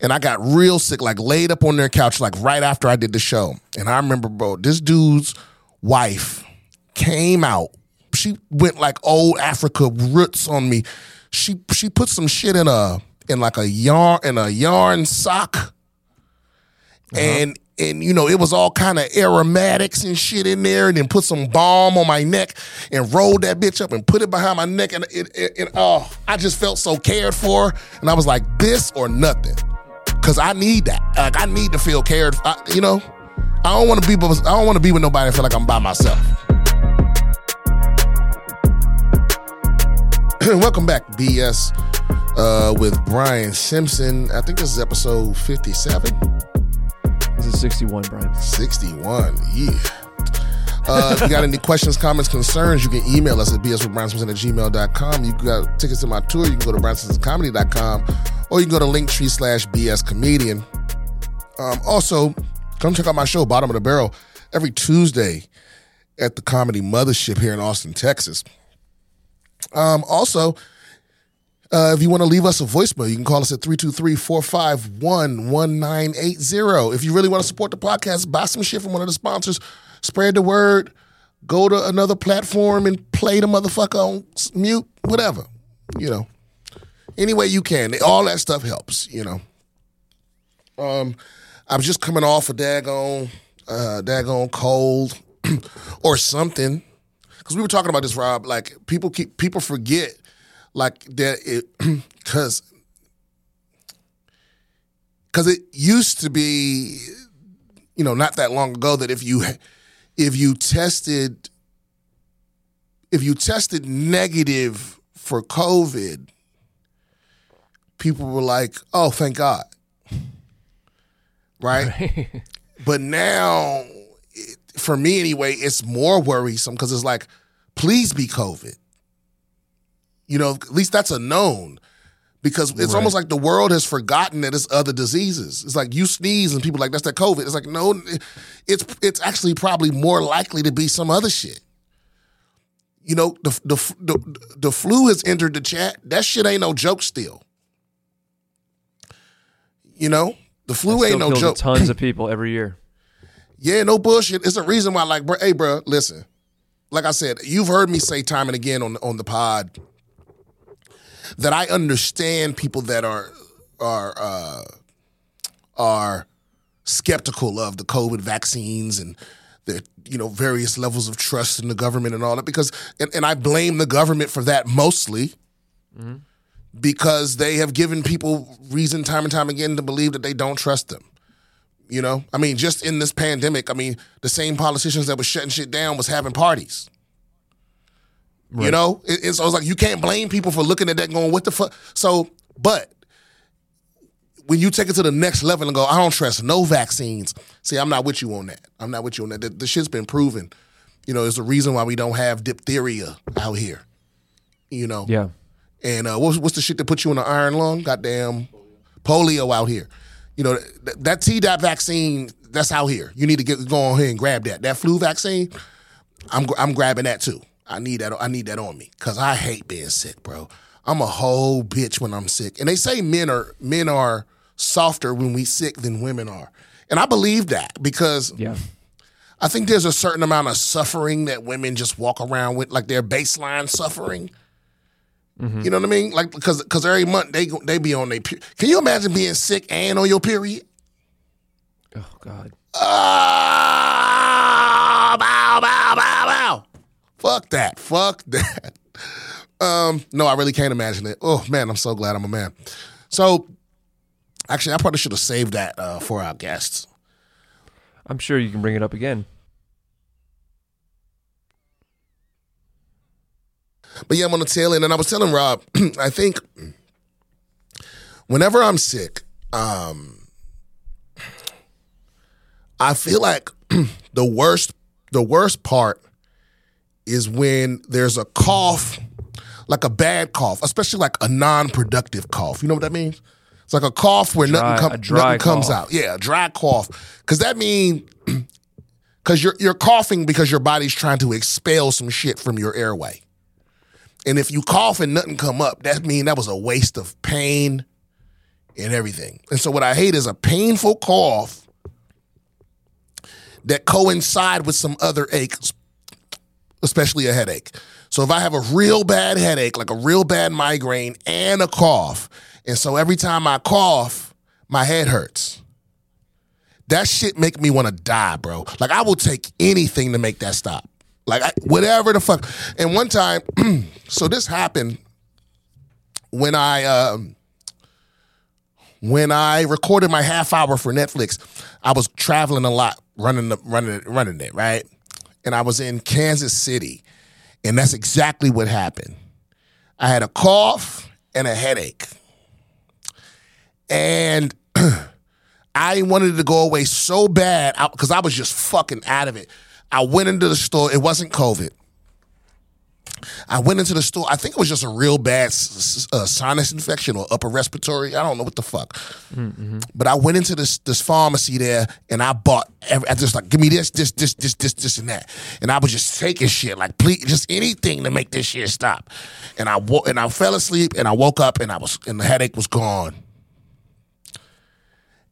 and I got real sick, like laid up on their couch, like right after I did the show. And I remember, bro, this dude's wife came out. She went like old Africa roots on me. She she put some shit in a in like a yarn in a yarn sock, uh-huh. and and you know it was all kind of aromatics and shit in there, and then put some balm on my neck and rolled that bitch up and put it behind my neck, and it, it, it oh, I just felt so cared for, and I was like this or nothing, cause I need that, like I need to feel cared, I, you know. I don't want to be, I don't want to be with nobody and feel like I'm by myself. Welcome back, BS, uh, with Brian Simpson. I think this is episode 57. This is 61, Brian. 61, yeah. Uh, if you got any questions, comments, concerns, you can email us at bswithbriansimpson at gmail.com. You got tickets to my tour, you can go to briansimpsoncomedy.com or you can go to linktree slash bs comedian. Um, also, come check out my show, Bottom of the Barrel, every Tuesday at the Comedy Mothership here in Austin, Texas. Um, also, uh, if you want to leave us a voicemail, you can call us at 323-451-1980. If you really want to support the podcast, buy some shit from one of the sponsors, spread the word, go to another platform and play the motherfucker on mute, whatever. You know. Any way you can. All that stuff helps, you know. Um, I was just coming off a daggone, uh, daggone cold or something. Because we were talking about this, Rob. Like people keep people forget, like that it because because it used to be, you know, not that long ago that if you if you tested if you tested negative for COVID, people were like, "Oh, thank God." right? but now, it, for me anyway, it's more worrisome because it's like, please be COVID. You know, at least that's a known. Because it's Right. almost like the world has forgotten that it's other diseases. It's like you sneeze and people are like that's that COVID. It's like no, it's it's actually probably more likely to be some other shit. You know, the the the, the flu has entered the chat. That shit ain't no joke. Still, you know, the flu ain't no joke. tons of people every year. Yeah, no bullshit. It's a reason why, like, bro, hey, bro, listen. Like I said, you've heard me say time and again on on the pod that I understand people that are are uh, are skeptical of the COVID vaccines and the you know various levels of trust in the government and all that because and, and I blame the government for that mostly because they have given people reason time and time again to believe that they don't trust them. You know, I mean, just in this pandemic, I mean, the same politicians that was shutting shit down was having parties. You know, it, it's, so it's like you can't blame people for looking at that going, "What the fuck?" So, but when you take it to the next level and go, "I don't trust no vaccines," see, I'm not with you on that. I'm not with you on that. The, the shit's been proven. You know, there's a reason why we don't have diphtheria out here. You know, Yeah. and uh, what's, what's the shit that put you in the iron lung? Goddamn polio out here. You know that, that Tdap vaccine. That's out here. You need to get go on here and grab that. That flu vaccine. I'm I'm grabbing that too. I need that. I need that on me because I hate being sick, bro. I'm a whole bitch when I'm sick. And they say men are men are softer when we sick than women are, and I believe that because Yeah. I think there's a certain amount of suffering that women just walk around with, like their baseline suffering. You know what I mean? Like because because every month they they be on their. Pe- Can you imagine being sick and on your period? Oh God. Ah, Fuck that. Fuck that. Um, no, I really can't imagine it. Oh man, I'm so glad I'm a man. So, actually, I probably should have saved that uh, for our guests. I'm sure you can bring it up again. But yeah, I'm on the tail end, and I was telling Rob, I think whenever I'm sick, um, I feel like the worst, the worst part is when there's a cough, like a bad cough, especially like a non-productive cough. You know what that means? It's like a cough where Dry- nothing, com- nothing comes cough. out. Yeah, a dry cough. Because that means because you're you're coughing because your body's trying to expel some shit from your airway. And if you cough and nothing come up, that means that was a waste of pain and everything. And so what I hate is a painful cough that coincide with some other aches, especially a headache. So if I have a real bad headache, like a real bad migraine and a cough, and so every time I cough, my head hurts. That shit make me want to die, bro. Like I will take anything to make that stop. Like I, whatever the fuck. And one time, so this happened when I um, when I recorded my half hour for Netflix. I was traveling a lot, running the running running it, right? And I was in Kansas City, and that's exactly what happened. I had a cough and a headache, and I wanted to go away so bad because I, I was just fucking out of it. I went into the store. It wasn't COVID. I went into the store. I think it was just a real bad uh, sinus infection or upper respiratory. I don't know what the fuck. But I went into this this pharmacy there and I bought. Every, I just like give me this, this, this, this, this, this, and that. And I was just taking shit like please, just anything to make this shit stop. And I wo- and I fell asleep and I woke up and I was and the headache was gone.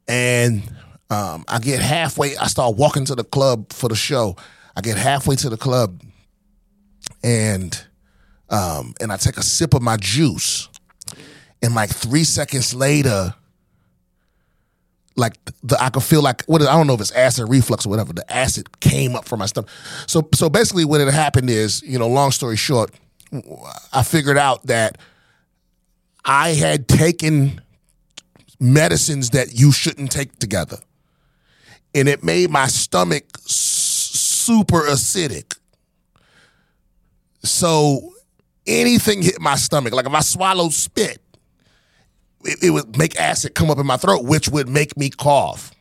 And um, I get halfway. I start walking to the club for the show. I get halfway to the club, and um, and I take a sip of my juice, and like three seconds later, like the I could feel like what I don't know if it's acid reflux or whatever. The acid came up from my stomach. So so basically, what had happened is, you know, long story short, I figured out that I had taken medicines that you shouldn't take together. And it made my stomach super acidic. So anything hit my stomach, like if I swallowed spit, it, it would make acid come up in my throat, which would make me cough.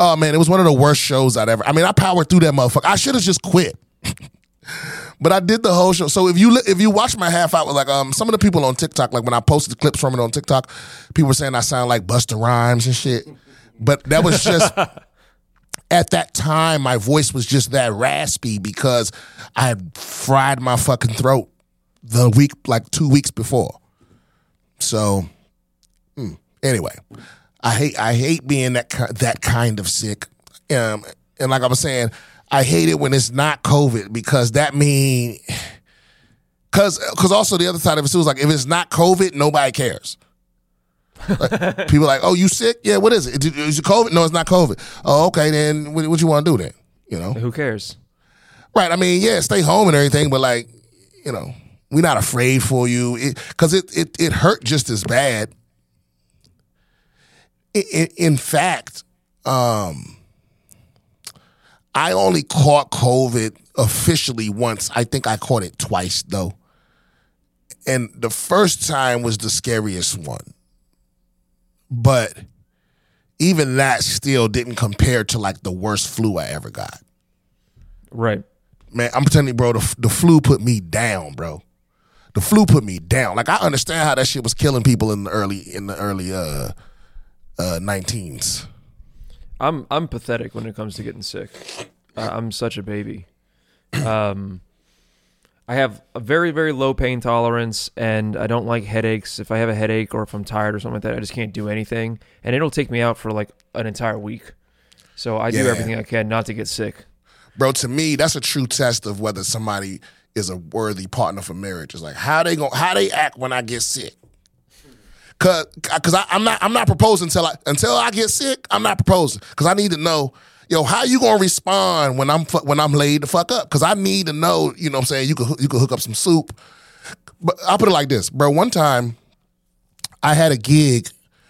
Oh man, it was one of the worst shows I'd ever. I mean, I powered through that motherfucker. I should have just quit. But I did the whole show. So if you if you watch my half hour, like um some of the people on TikTok, like when I posted clips from it on TikTok, people were saying I sound like Busta Rhymes and shit. But that was just at that time my voice was just that raspy because I had fried my fucking throat the week like two weeks before. So mm, anyway, I hate I hate being that that kind of sick. Um, and like I was saying, I hate it when it's not COVID because that mean because because also the other side of it too is like if it's not COVID, nobody cares. Like, people are like, oh, you sick? Yeah, what is it? Is it COVID? No, it's not COVID. Oh, okay, then what, what you want to do then? You know, Who cares? right? I mean, yeah, stay home and everything, but like, you know, we're not afraid for you because it, it it hurt just as bad. I- I- in fact, um, I only caught COVID officially once. I think I caught it twice though. And the first time was the scariest one. But even that still didn't compare to like the worst flu I ever got. Right. Man, I'm telling you, bro, the, the flu put me down, bro. The flu put me down. Like I understand how that shit was killing people in the early in the early uh uh 19s. I'm I'm pathetic when it comes to getting sick. Uh, I'm such a baby. Um, I have a very very low pain tolerance, and I don't like headaches. If I have a headache or if I'm tired or something like that, I just can't do anything, and it'll take me out for like an entire week. So I do everything I can not to get sick. Bro, to me, that's a true test of whether somebody is a worthy partner for marriage. It's like how they going how they act when I get sick. Cause, cause I, I'm not, I'm not proposing until I, until I get sick. I'm not proposing because I need to know, yo, how you gonna respond when I'm, when I'm laid the fuck up? Cause I need to know, you know, what I'm saying you could, you could hook up some soup. But I'll put it like this, bro. One time, I had a gig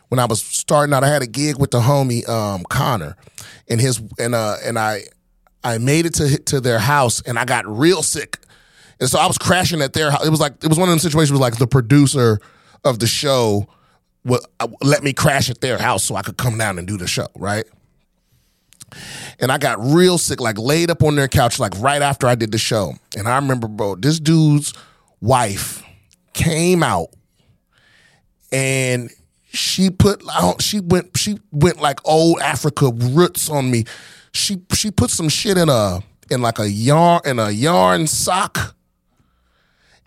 when I was starting out. I had a gig with the homie um, Connor, and his and uh and I I made it to to their house, and I got real sick, and so I was crashing at their house. It was like it was one of them situations where like the producer of the show would let me crash at their house so I could come down and do the show, right? And I got real sick, like laid up on their couch, like right after I did the show. And I remember, bro, this dude's wife came out and she put don't- she went she went like old Africa roots on me. She she put some shit in a in like a yarn in a yarn sock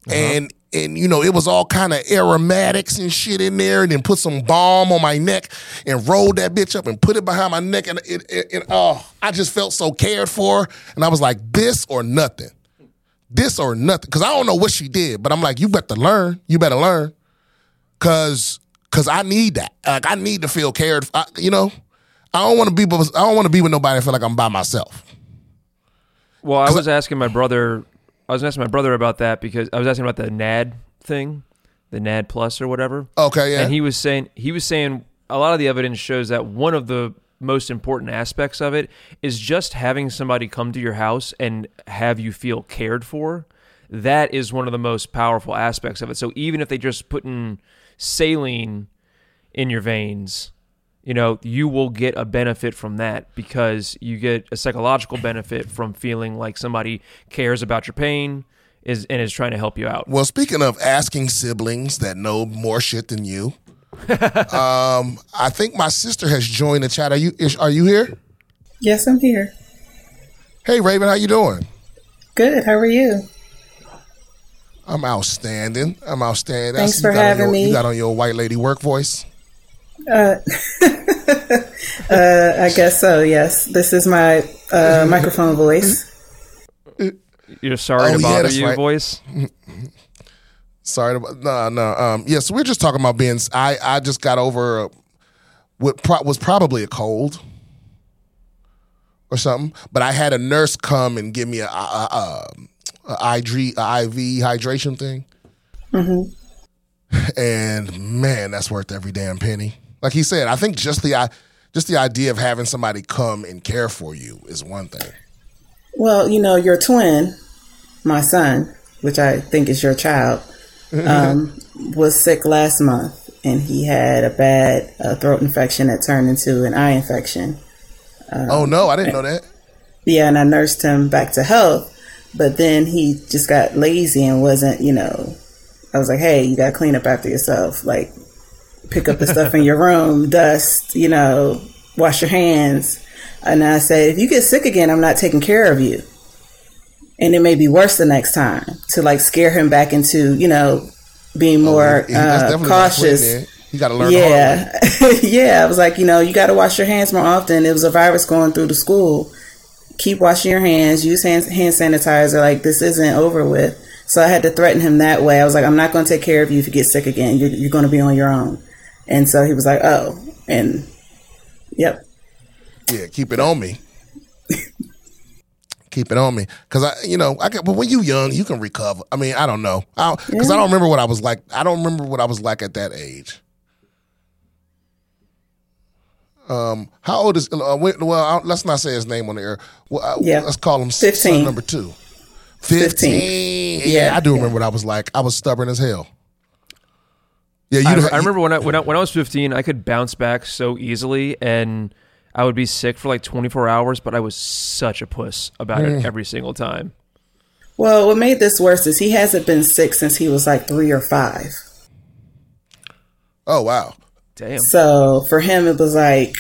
Uh-huh. and and you know it was all kind of aromatics and shit in there, and then put some balm on my neck and rolled that bitch up and put it behind my neck, and it, it, it oh, I just felt so cared for, and I was like, this or nothing, this or nothing, because I don't know what she did, but I'm like, you better learn, you better learn, cause cause I need that, like I need to feel cared, I, you know, I don't want to be, I don't want to be with nobody. I feel like I'm by myself. Well, I was asking my brother. I was asking my brother about that because I was asking about the NAD thing, the NAD plus or whatever. Okay, yeah. And he was saying he was saying a lot of the evidence shows that one of the most important aspects of it is just having somebody come to your house and have you feel cared for. That is one of the most powerful aspects of it. So even if they just put in saline in your veins, you know, you will get a benefit from that because you get a psychological benefit from feeling like somebody cares about your pain is and is trying to help you out. Well, speaking of asking siblings that know more shit than you, um, I think my sister has joined the chat. Are you is, are you here? Yes, I'm here. Hey, Raven, how you doing? Good. How are you? I'm outstanding. I'm outstanding. Thanks you for got on having your- me. You got on your white lady work voice. Uh, uh, I guess so. Yes, this is my uh, microphone voice. You're sorry Oh, to bother that's you, right. voice. Sorry, about, no, no. Um, yeah, so we're just talking about being. I I just got over what pro- was probably a cold or something, but I had a nurse come and give me a, a, a, a IV, a IV hydration thing, and man, that's worth every damn penny. Like he said, I think just the just the idea of having somebody come and care for you is one thing. Well, you know, your twin, my son, which I think is your child, um, was sick last month, and he had a bad uh, throat infection that turned into an eye infection. oh no, I didn't know that. Yeah, and I nursed him back to health, but then he just got lazy and wasn't, you know. I was like, hey, you got to clean up after yourself. Like, pick up the stuff in your room, dust, you know, wash your hands. And I said, if you get sick again, I'm not taking care of you. And it may be worse the next time to like scare him back into, you know, being more He- uh, definitely not putting cautious. You got to learn. the hard way. Yeah. yeah. I was like, you know, you got to wash your hands more often. It was a virus going through the school. Keep washing your hands, use hand, hand sanitizer. Like, this isn't over with. So I had to threaten him that way. I was like, I'm not going to take care of you if you get sick again. You're, you're going to be on your own. And so he was like, oh. And yep. Yeah, keep it on me. keep it on me, because I, you know, I can. But when you young, you can recover. I mean, I don't know, because I, don't remember what I was like. I don't remember what I was like at that age. Um, how old is? Uh, well, I, let's not say his name on the air. Well, uh, Yeah. let's call him 15. son number two. Fifteen. Yeah, Yeah, I do yeah. remember what I was like. I was stubborn as hell. Yeah, you. I, know- I remember when I, when I when I was 15, I could bounce back so easily, and I would be sick for like 24 hours, but I was such a puss about Mm. it every single time. Well, what made this worse is he hasn't been sick since he was like three or five. Oh wow. Damn. So for him, it was like,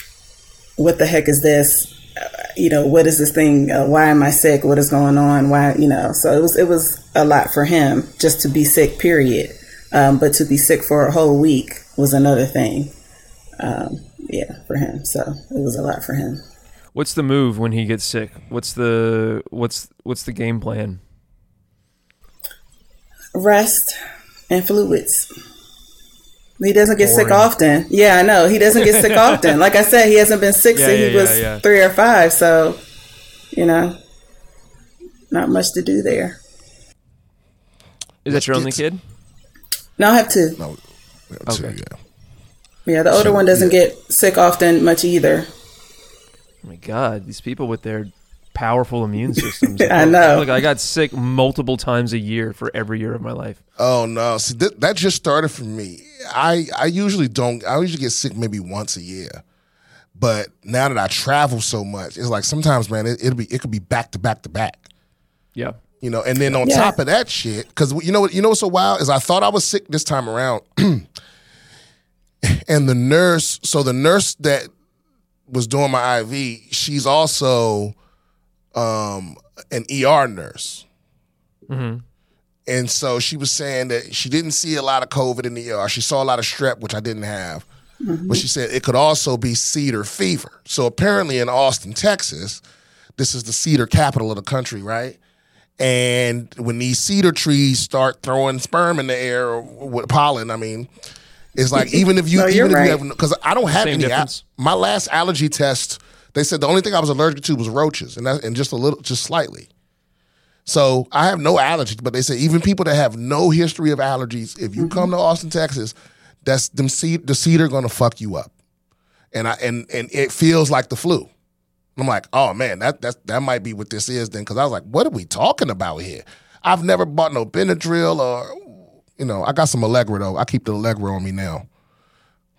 what the heck is this? Uh, you know, what is this thing? Uh, why am I sick? What is going on? Why, you know, so it was, it was a lot for him just to be sick, period. Um, but to be sick for a whole week was another thing. Um, yeah, for him. So it was a lot for him. What's the move when he gets sick? What's the what's what's the game plan? Rest and fluids. He doesn't get sick often. Yeah, I know. He doesn't get sick often. Like I said, he hasn't been sick Yeah, since yeah, he was yeah, yeah. three or five. So, you know, not much to do there. Is that your only kid? No, I have two. No. Okay. Yeah. Yeah, the older So, one doesn't yeah. get sick often much either. Oh my god, these people with their powerful immune systems. I know. Like I got sick multiple times a year for every year of my life. Oh no! See, that, that just started for me. I I usually don't. I usually get sick maybe once a year, but now that I travel so much, it's like sometimes, man, it, it'll be it could be back to back to back. Yeah. You know, and then on Yeah. top of that shit, because you know what you know what's so wild is I thought I was sick this time around, and the nurse. So the nurse that was doing my IV, she's also um, an ER nurse. mm-hmm. And so she was saying that she didn't see a lot of COVID in the ER. She saw a lot of strep, which I didn't have. But she said it could also be cedar fever. So apparently in Austin, Texas, this is the cedar capital of the country, right? And when these cedar trees start throwing sperm in the air with pollen, I mean, it's like even if you No, even you're if right. you have because I don't have Same any. al- difference. my last allergy test, they said the only thing I was allergic to was roaches, and that, and just a little, just slightly. So I have no allergies, but they say even people that have no history of allergies, if you come to Austin, Texas, that's them seed, the cedar gonna fuck you up, and I and and it feels like the flu. I'm like, oh man, that that that might be what this is then, because I was like, what are we talking about here? I've never bought no Benadryl or, you know, I got some Allegra though. I keep the Allegra on me now,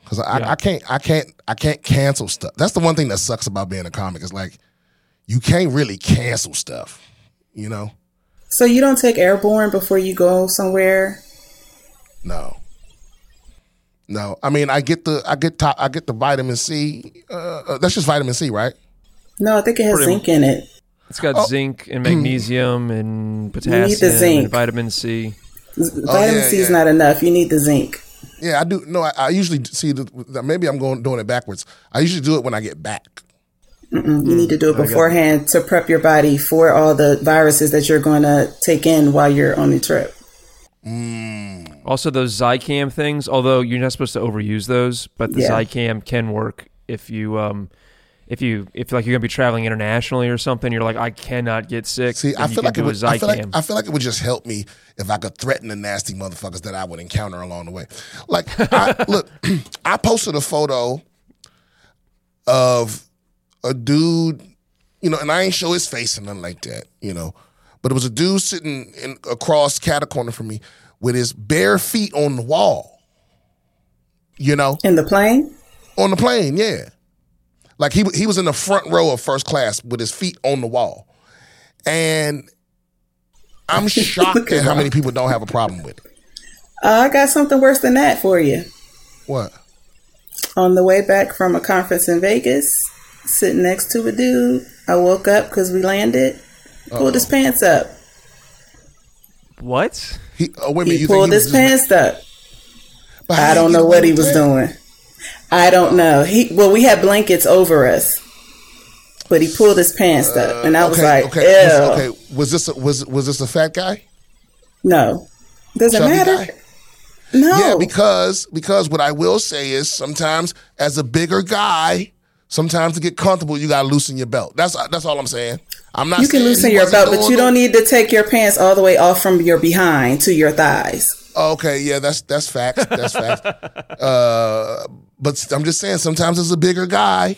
because I, Yeah. I can't I can't I can't cancel stuff. That's the one thing that sucks about being a comic is like, you can't really cancel stuff, you know. So you don't take airborne before you go somewhere? No. No, I mean I get the I get top, I get the vitamin C. Uh, uh, that's just vitamin C, right? No, I think it has Pretty zinc in it. It's got Oh. zinc and magnesium and potassium zinc. and vitamin C. Vitamin Oh, yeah, C is yeah. not enough. You need the zinc. Yeah, I do. No, I, I usually see the. Maybe I'm going doing it backwards. I usually do it when I get back. Mm, You need to do it I got it. beforehand to prep your body for all the viruses that you're going to take in while you're on the trip. Also, those Zicam things, although you're not supposed to overuse those, but the Yeah. Zicam can work if you, um, if you, if like you're gonna be traveling internationally or something. You're like, I cannot get sick. See, I feel like it would. I feel like I feel like it would just help me if I could threaten the nasty motherfuckers that I would encounter along the way. Like, I, look, I posted a photo of a dude, you know, and I ain't show his face or nothing like that, you know, but it was a dude sitting in across cat corner from me with his bare feet on the wall, you know. In the plane? On the plane, yeah. Like he he was in the front row of first class with his feet on the wall, and I'm shocked at at how many people don't have a problem with it. Uh, I got something worse than that for you. What? On the way back from a conference in Vegas, sitting next to a dude, I woke up because we landed, pulled his pants up. what? He oh, wait a minute. He you pulled think his he was just- pants up. but I don't know what he was that? doing. I don't know. He well, we had blankets over us, but he pulled his pants up, and I was like, okay, "Ew, was, okay. Was this a, was was this a fat guy? no, doesn't Chubby matter." guy? No, Yeah, because because what I will say is sometimes as a bigger guy, sometimes to get comfortable, you gotta loosen your belt. That's that's all I'm saying. I'm not. you can loosen your belt, but you don't need to take your pants all the way off from your behind to your thighs. Okay, yeah, that's that's facts. That's facts. Uh, but I'm just saying, sometimes as a bigger guy,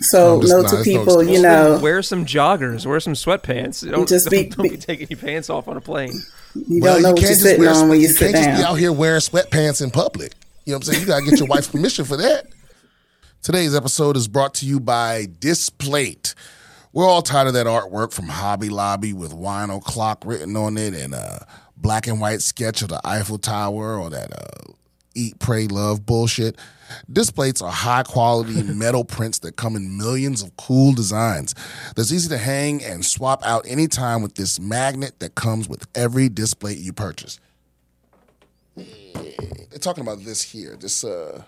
So I'm no to it's no people, you know, Wear some joggers. Wear some sweatpants. Don't Just be- don't, don't be be- taking your pants off on a plane. you don't know what you're sitting wear, on when you, you sit can't just be out here wearing sweatpants in public. You know what I'm saying? You gotta get your wife's permission for that. Today's episode is brought to you by Displate. We're all tired of that artwork from Hobby Lobby with wine o'clock written on it and a black and white sketch of the Eiffel Tower or that uh, eat, pray, love bullshit. Displates are high quality metal prints that come in millions of cool designs. That's easy to hang and swap out anytime with this magnet that comes with every Displate you purchase. They're talking about this here, this uh,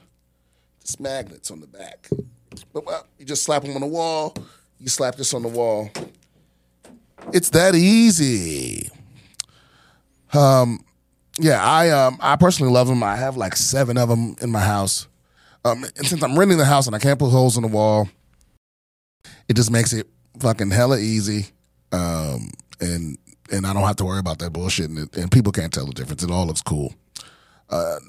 this magnets on the back. But well, you just slap them on the wall. You slap this on the wall. It's that easy. Um, yeah, I um, I personally love them. I have like seven of them in my house. Um, and since I'm renting the house and I can't put holes in the wall, it just makes it fucking hella easy. Um, and and I don't have to worry about that bullshit. And, and people can't tell the difference. It all looks cool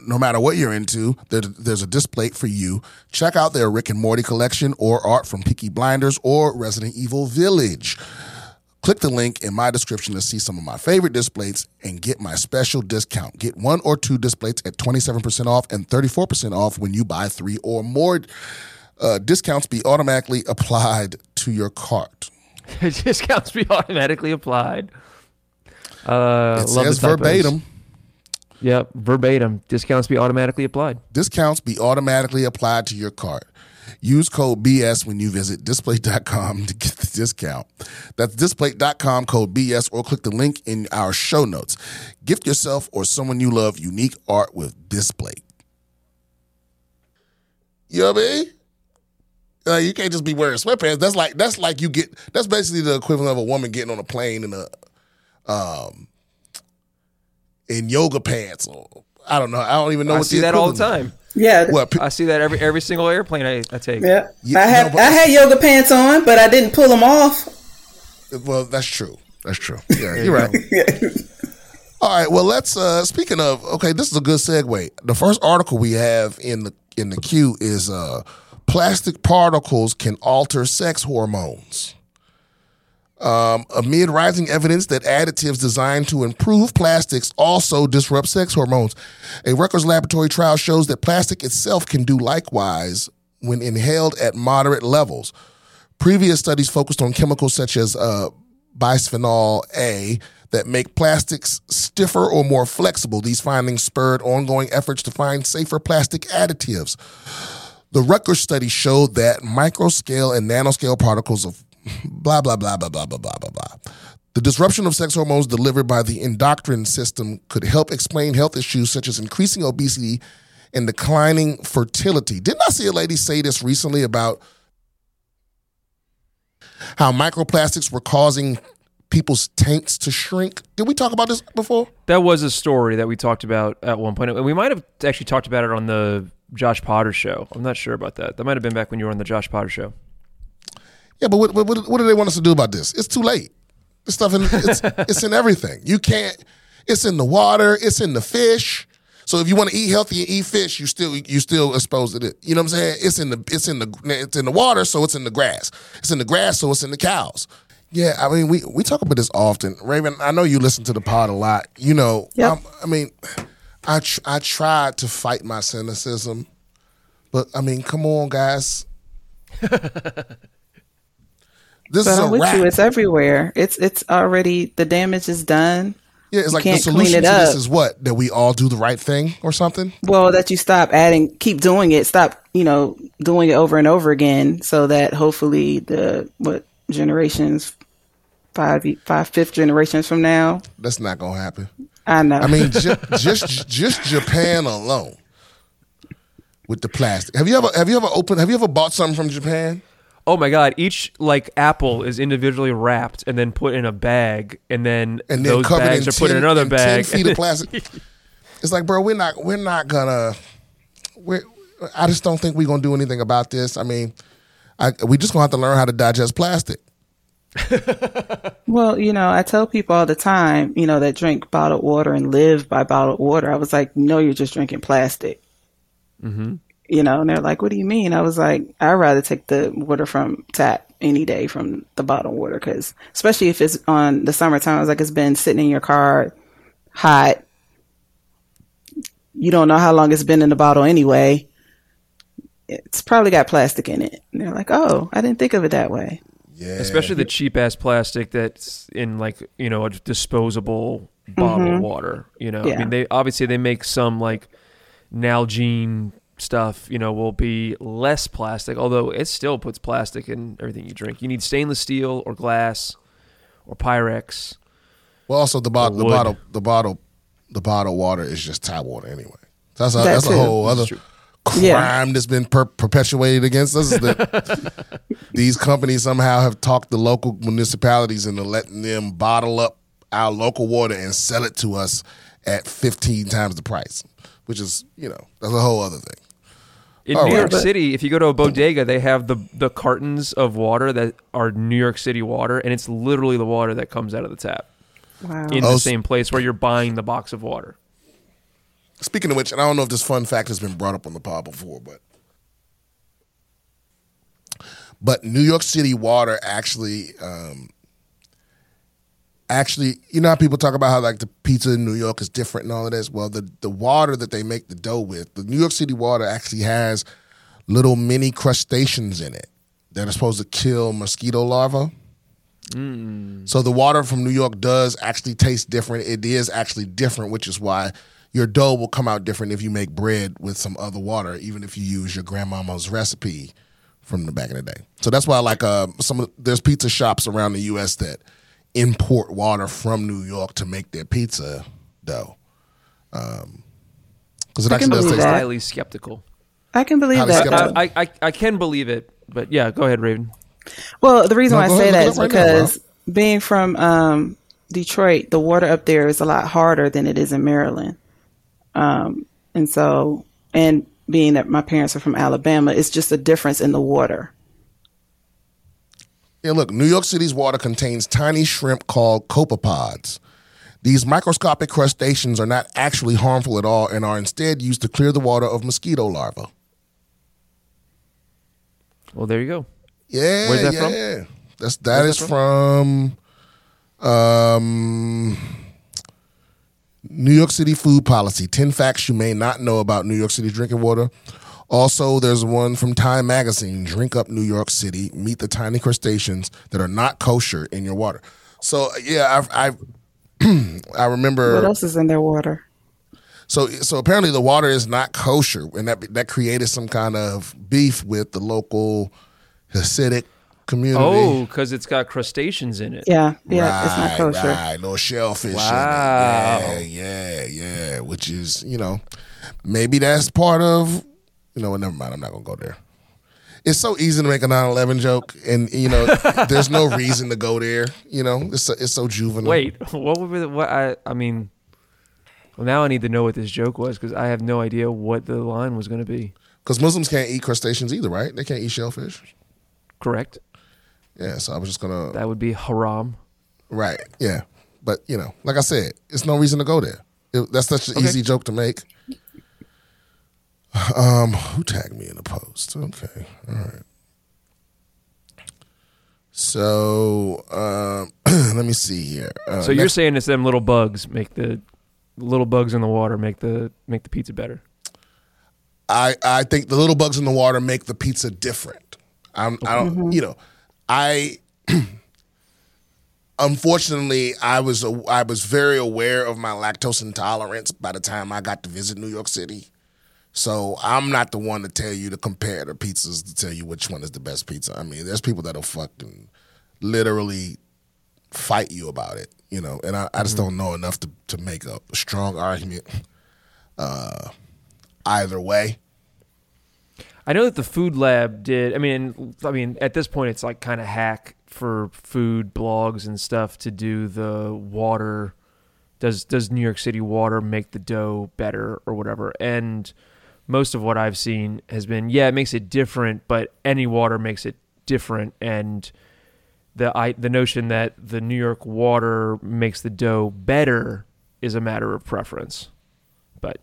no matter what you're into, there, there's a Displate for you. Check out their Rick and Morty collection or art from Peaky Blinders or Resident Evil Village. Click the link in my description to see some of my favorite Displates and get my special discount. Get one or two Displates at 27% off and 34% off when you buy three or more. Uh, discounts be automatically applied to your cart. Discounts be automatically applied. Uh, It says verbatim. Yep, verbatim. Discounts be automatically applied. Discounts be automatically applied to your cart. Use code BS when you visit displate.com to get the discount. That's displate.com code BS or click the link in our show notes. Gift yourself or someone you love unique art with display. You know what I mean? Like you can't just be wearing sweatpants. That's like that's like you get that's basically the equivalent of a woman getting on a plane in a um in yoga pants or I don't know. I don't even know I what see the that all the time. Yeah. What pe- I see that every every single airplane I, I take. yeah. Yeah, I had no, I had yoga pants on, but I didn't pull them off. Well, that's true. That's true. Yeah, you're right. Yeah. All right. Well, let's. uh Speaking of, okay, this is a good segue. The first article we have in the in the queue is uh plastic particles can alter sex hormones. Um, amid rising evidence that additives designed to improve plastics also disrupt sex hormones, a Rutgers laboratory trial shows that plastic itself can do likewise when inhaled at moderate levels. Previous studies focused on chemicals such as uh, bisphenol A that make plastics stiffer or more flexible. These findings spurred ongoing efforts to find safer plastic additives. The Rutgers study showed that microscale and nanoscale particles of blah, blah, blah, blah, blah, blah, blah, blah, blah. The disruption of sex hormones delivered by the endocrine system could help explain health issues such as increasing obesity and declining fertility. Didn't I see a lady say this recently about how microplastics were causing people's taints to shrink? Did we talk about this before? That was a story that we talked about at one point, and we might have actually talked about it on the Josh Potter show. I'm not sure about that. That might have been back when you were on the Josh Potter show. Yeah, but what, what, what do they want us to do about this? It's too late. This stuff in it's, it's in everything. You can't. It's in the water. It's in the fish. So if you want to eat healthy and eat fish, you still you still exposed to it. You know what I'm saying? It's in the it's in the it's in the water, so it's in the grass. It's in the grass, so it's in the cows. Yeah, I mean we we talk about this often. Raven, I know you listen to the pod a lot. You know, Yep. um, I mean, I tr- I tried to fight my cynicism, but I mean, come on, guys. This But is a I'm with wrap. you. It's everywhere. It's it's already the damage is done. Yeah, it's You like the solution to this is what? That we all do the right thing or something? Well, that you stop adding, keep doing it, stop, you know, doing it over and over again, so that hopefully the what generations, five, five, fifth generations from now, That's not gonna happen. I know. I mean, ju- just just Japan alone with the plastic. Have you ever have you ever opened have you ever bought something from Japan? Oh my God! Each like apple is individually wrapped and then put in a bag, and then, And then those covered bags in are put in another in bag. 10 feet of plastic. it's like, bro, we're not we're not gonna we're I just don't think we're gonna do anything about this. I mean, I, we just gonna have to learn how to digest plastic. well, you know, I tell people all the time, you know, that drink bottled water and live by bottled water. I was like, no, you're just drinking plastic. Mm-hmm. You know, and they're like, what do you mean? I was like, I'd rather take the water from tap any day from the bottled water because, especially if it's on the summertime, I was like, it's been sitting in your car hot. You don't know how long it's been in the bottle anyway. It's probably got plastic in it. And they're like, oh, I didn't think of it that way. Yeah, Especially the cheap ass plastic that's in like you know a disposable bottle of water. You know, I mean they obviously they make some like Nalgene stuff. You know, will be less plastic, although it still puts plastic in everything you drink. You need stainless steel or glass or Pyrex. Well, also the bottle, the bottle, the bottle, the bottled water is just tap water anyway. That's a, That that's a too. whole other true. crime Yeah. that's been per- perpetuated against us. That these companies somehow have talked the local municipalities into letting them bottle up our local water and sell it to us at fifteen times the price, which is you know that's a whole other thing. In Oh, New right. York City, if you go to a bodega, they have the the cartons of water that are New York City water, and it's literally the water that comes out of the tap Wow. in Oh, the same place where you're buying the box of water. Speaking of which, and I don't know if this fun fact has been brought up on the pod before, but but New York City water actually um, actually you know how people talk about how like the pizza in New York is different and all of this. Well, the the water that they make the dough with, the New York City water actually has little mini crustaceans in it that are supposed to kill mosquito larvae. So the water from New York does actually taste different. It is actually different, which is why your dough will come out different if you make bread with some other water, even if you use your grandmama's recipe from the back in the day. So that's why like uh, some of, there's pizza shops around the U.S. that import water from New York to make their pizza dough. Because it I can actually does believe taste that. Highly skeptical. I can believe Highly that. skeptical. I, I I can believe it, but yeah, go ahead, Raven. well, the reason No, why I go say ahead, that look is it up right now, because being from um, Detroit, the water up there is a lot harder than it is in Maryland. Um, and so, and being that my parents are from Alabama, it's just a difference in the water. Yeah, look, New York City's water contains tiny shrimp called copepods. These microscopic crustaceans are not actually harmful at all and are instead used to clear the water of mosquito larvae. Well, there you go. Yeah, Where's that yeah. from? That's that Where's is that from, um, New York City food policy. Ten facts you may not know about New York City drinking water. Also, there's one from Time Magazine. Drink up New York City. Meet the tiny crustaceans that are not kosher in your water. So yeah, I I, I remember. What else is in their water? So so apparently the water is not kosher, and that that created some kind of beef with the local Hasidic community. Oh, because it's got crustaceans in it. Yeah, yeah, it's not kosher. Right, little shellfish. Wow. In it. Yeah, yeah, yeah. Which is, you know, maybe that's part of. You know what? Never mind. I'm not gonna go there. It's so easy to make a 9/11 joke, and you know, there's no reason to go there. You know, it's so, it's so juvenile. Wait, what would be the, what I I mean? Well, now I need to know what this joke was because I have no idea what the line was going to be. because Muslims can't eat crustaceans either, right? They can't eat shellfish. Correct? Yeah, so I was just gonna That would be haram. right. Yeah, but you know, like I said, it's no reason to go there. It, that's such an Okay. easy joke to make. Um, who tagged me in the post? Okay, all right. So um, let me see here. Uh, So you're next- saying it's them little bugs make the little bugs in the water make the make the pizza better. I I think the little bugs in the water make the pizza different. I'm I don't you know I unfortunately I was a, I was very aware of my lactose intolerance by the time I got to visit New York City. So I'm not the one to tell you to compare the pizzas to tell you which one is the best pizza. I mean, there's people that'll fucking literally fight you about it, you know, and I, I just don't know enough to, to make a strong argument uh, either way. I know that the food lab did. I mean, I mean, at this point, it's like kind of hack for food blogs and stuff to do the water. Does does New York City water make the dough better or whatever? And most of what I've seen has been, yeah, it makes it different, but any water makes it different. And the I, the notion that the New York water makes the dough better is a matter of preference. But,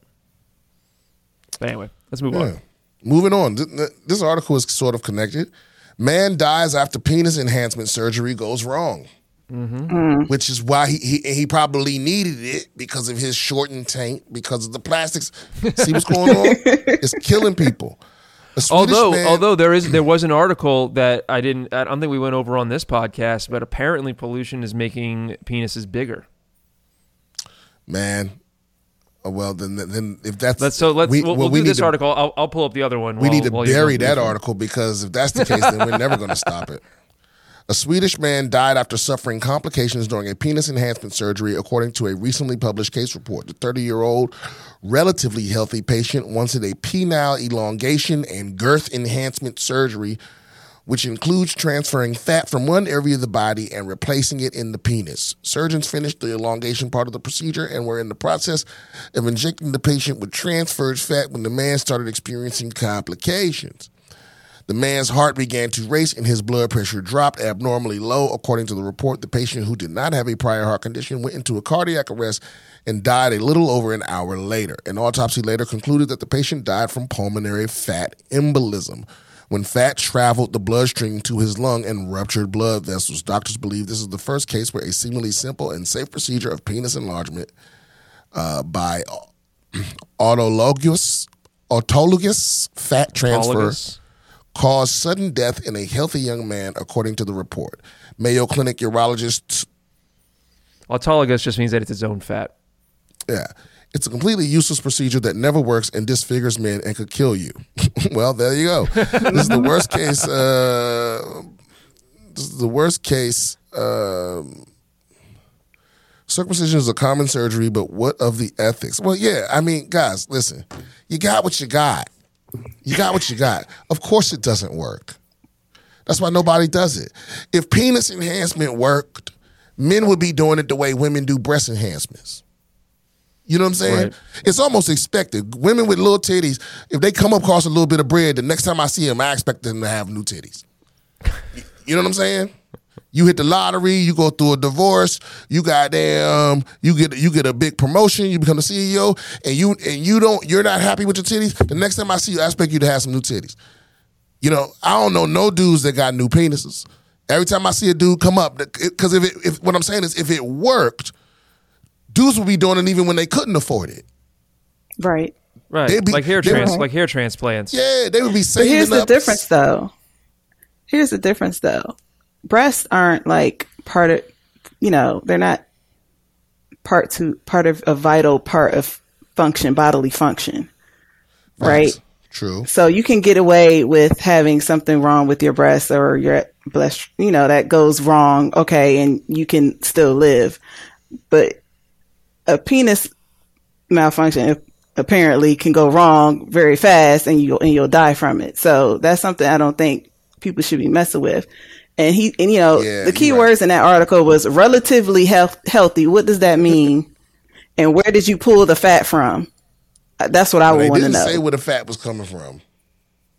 but anyway, let's move Yeah. on. Moving on. Th- th- This article is sort of connected. Man dies after penis enhancement surgery goes wrong. Mm-hmm. Mm. Which is why he, he he probably needed it because of his shortened taint, because of the plastics. See what's going on? It's killing people. Although man- although there is there was an article that I didn't I don't think we went over on this podcast, but apparently pollution is making penises bigger. man, oh, well then then if that's Let's so let's we- we'll, well, we'll we do need this to- article. I'll, I'll pull up the other one. We while- need to bury that article because if that's the case, then we're never going to stop it. A Swedish man died after suffering complications during a penis enhancement surgery, according to a recently published case report. The 30 year old, relatively healthy patient wanted a penile elongation and girth enhancement surgery, which includes transferring fat from one area of the body and replacing it in the penis. Surgeons finished the elongation part of the procedure and were in the process of injecting the patient with transferred fat when the man started experiencing complications. The man's heart began to race and his blood pressure dropped abnormally low. According to the report, the patient who did not have a prior heart condition went into a cardiac arrest and died a little over an hour later. An autopsy later concluded that the patient died from pulmonary fat embolism. When fat traveled the bloodstream to his lung and ruptured blood vessels, doctors believe this is the first case where a seemingly simple and safe procedure of penis enlargement uh, by autologous autologous fat transfer Autologous. Caused sudden death in a healthy young man, according to the report. Mayo Clinic urologist, Autologous just means that it's its own fat. yeah, It's a completely useless procedure that never works and disfigures men and could kill you. well, there you go. this is the worst case. Uh, this is the worst case. Um, circumcision is a common surgery, but what of the ethics? Well, yeah, I mean, guys, listen, you got what you got. You got what you got. Of course, it doesn't work. That's why nobody does it. If penis enhancement worked, men would be doing it the way women do breast enhancements. You know what I'm saying? Right. It's almost expected. Women with little titties, if they come across a little bit of bread, the next time I see them, I expect them to have new titties. You know what I'm saying? You hit the lottery, you go through a divorce, you got damn, you get you get a big promotion, you become the CEO, and you and you don't you're not happy with your titties. The next time I see you, I expect you to have some new titties. You know, I don't know no dudes that got new penises. Every time I see a dude come up, because if it, if what I'm saying is if it worked, dudes would be doing it even when they couldn't afford it. Right. Right. They'd be- like hair they- trans like hair transplants. Yeah, they would be saving. But saving here's the difference, though. Here's the difference, though. Breasts aren't like part of, you know, they're not part to part of a vital part of function, bodily function, right? Facts. True. So you can get away with having something wrong with your breasts or your breast, you know, that goes wrong. Okay. And you can still live. But a penis malfunction apparently can go wrong very fast and you and you'll die from it. So that's something I don't think people should be messing with. And he and you know Yeah, the key you're right. words in that article was relatively health, healthy. What does that mean? and where did you pull the fat from? Uh, That's what I They would want to didn't know. say where the fat was coming from.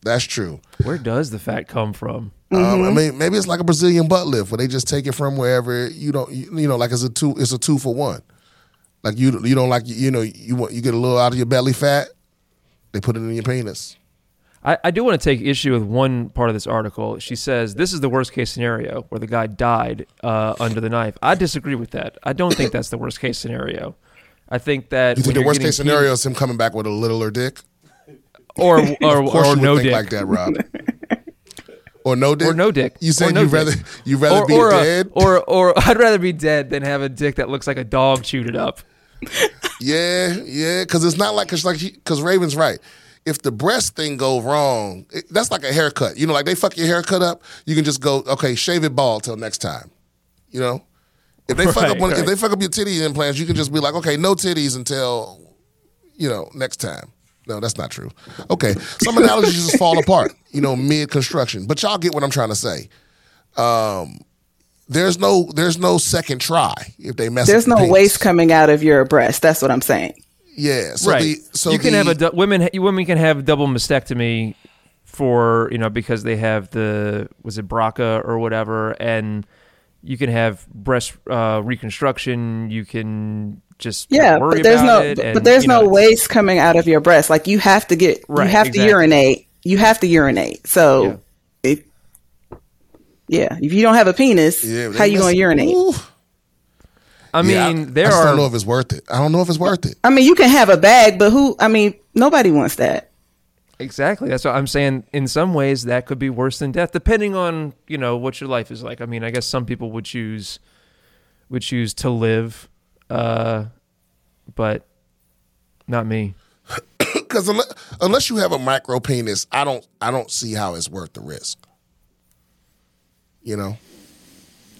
That's true. Where does the fat come from? Um, Mm-hmm. I mean, maybe it's like a Brazilian butt lift where they just take it from wherever you don't, you, you know, like it's a two, it's a two for one. Like you, you don't like, you know, you want you get a little out of your belly fat, they put it in your penis. I, I do want to take issue with one part of this article. She says this is the worst case scenario where the guy died uh, under the knife. I disagree with that. I don't think that's the worst case scenario. I think that You think the worst case scenario is him coming back with a littler dick? or or, or would no dick like that, Rob. or no dick. or no dick. You Or said no you'd dick. rather you rather or, be or, dead. or or I'd rather be dead than have a dick that looks like a dog chewed it up. Yeah, yeah, because it's not like because like because Raven's right. If the breast thing go wrong, it, that's like a haircut. You know, like they fuck your haircut up, you can just go okay, shave it bald till next time. You know, if they fuck up Right, if they fuck up your titty implants, you can just be like, okay, no titties until you know next time. No, that's not true. Okay, some analogies just fall apart. You know, mid construction, but y'all get what I'm trying to say. Um, there's no there's no second try if they mess. There's up the no penis. waste coming out of your breast. That's what I'm saying. Yeah, so right. the so you can the- have a du- women women can have double mastectomy for you know because they have the was it BRCA or whatever, and you can have breast uh, reconstruction. You can just Yeah, worry but there's about no it. but and, there's you know, no waste coming out of your breast. Like you have to get Right, you have exactly. to urinate. You have to urinate. So if yeah, if you don't have a penis, Yeah, how you mess- gonna urinate? Ooh. I Yeah, I- mean, there I just are don't know if it's worth it. I don't know if it's worth it. I mean, you can have a bag, but who? I mean, nobody wants that. Exactly. That's what I'm saying. In some ways, that could be worse than death, depending on you know what your life is like. I mean, I guess some people would choose would choose to live, uh, but not me. Because unless, unless you have a micro penis, I don't I don't see how it's worth the risk. You know,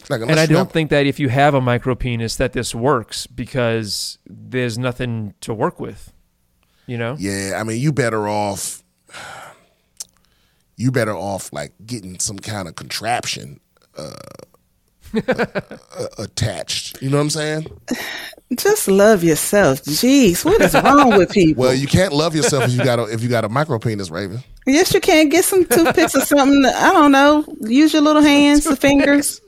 like And I don't have- think that if you have a micro penis that this works because there's nothing to work with. You know? Yeah, I mean, you better off. You better off like getting some kind of contraption uh, uh, attached. You know what I'm saying? Just love yourself. Jeez, what is wrong with people? Well, you can't love yourself if you got a if you got a micro penis, Raven. yes, you can get some toothpicks or something. I don't know. Use your little hands, the fingers.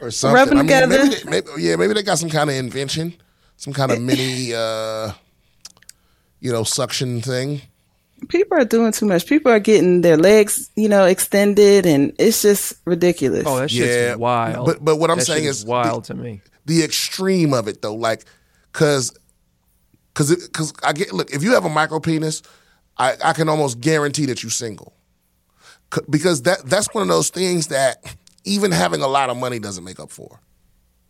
Or something. Rub 'em I mean, together. Maybe, they, maybe yeah, maybe they got some kind of invention, some kind of mini, uh, you know, suction thing. People are doing too much. People are getting their legs, you know, extended, and it's just ridiculous. Oh, that shit's Yeah, wild. but- but what I'm That saying shit is the- wild to me. The extreme of it, though, like, cause, cause, it, cause I get look. If you have a micro penis, I, I can almost guarantee that you're single, C- because that that's one of those things that even having a lot of money doesn't make up for.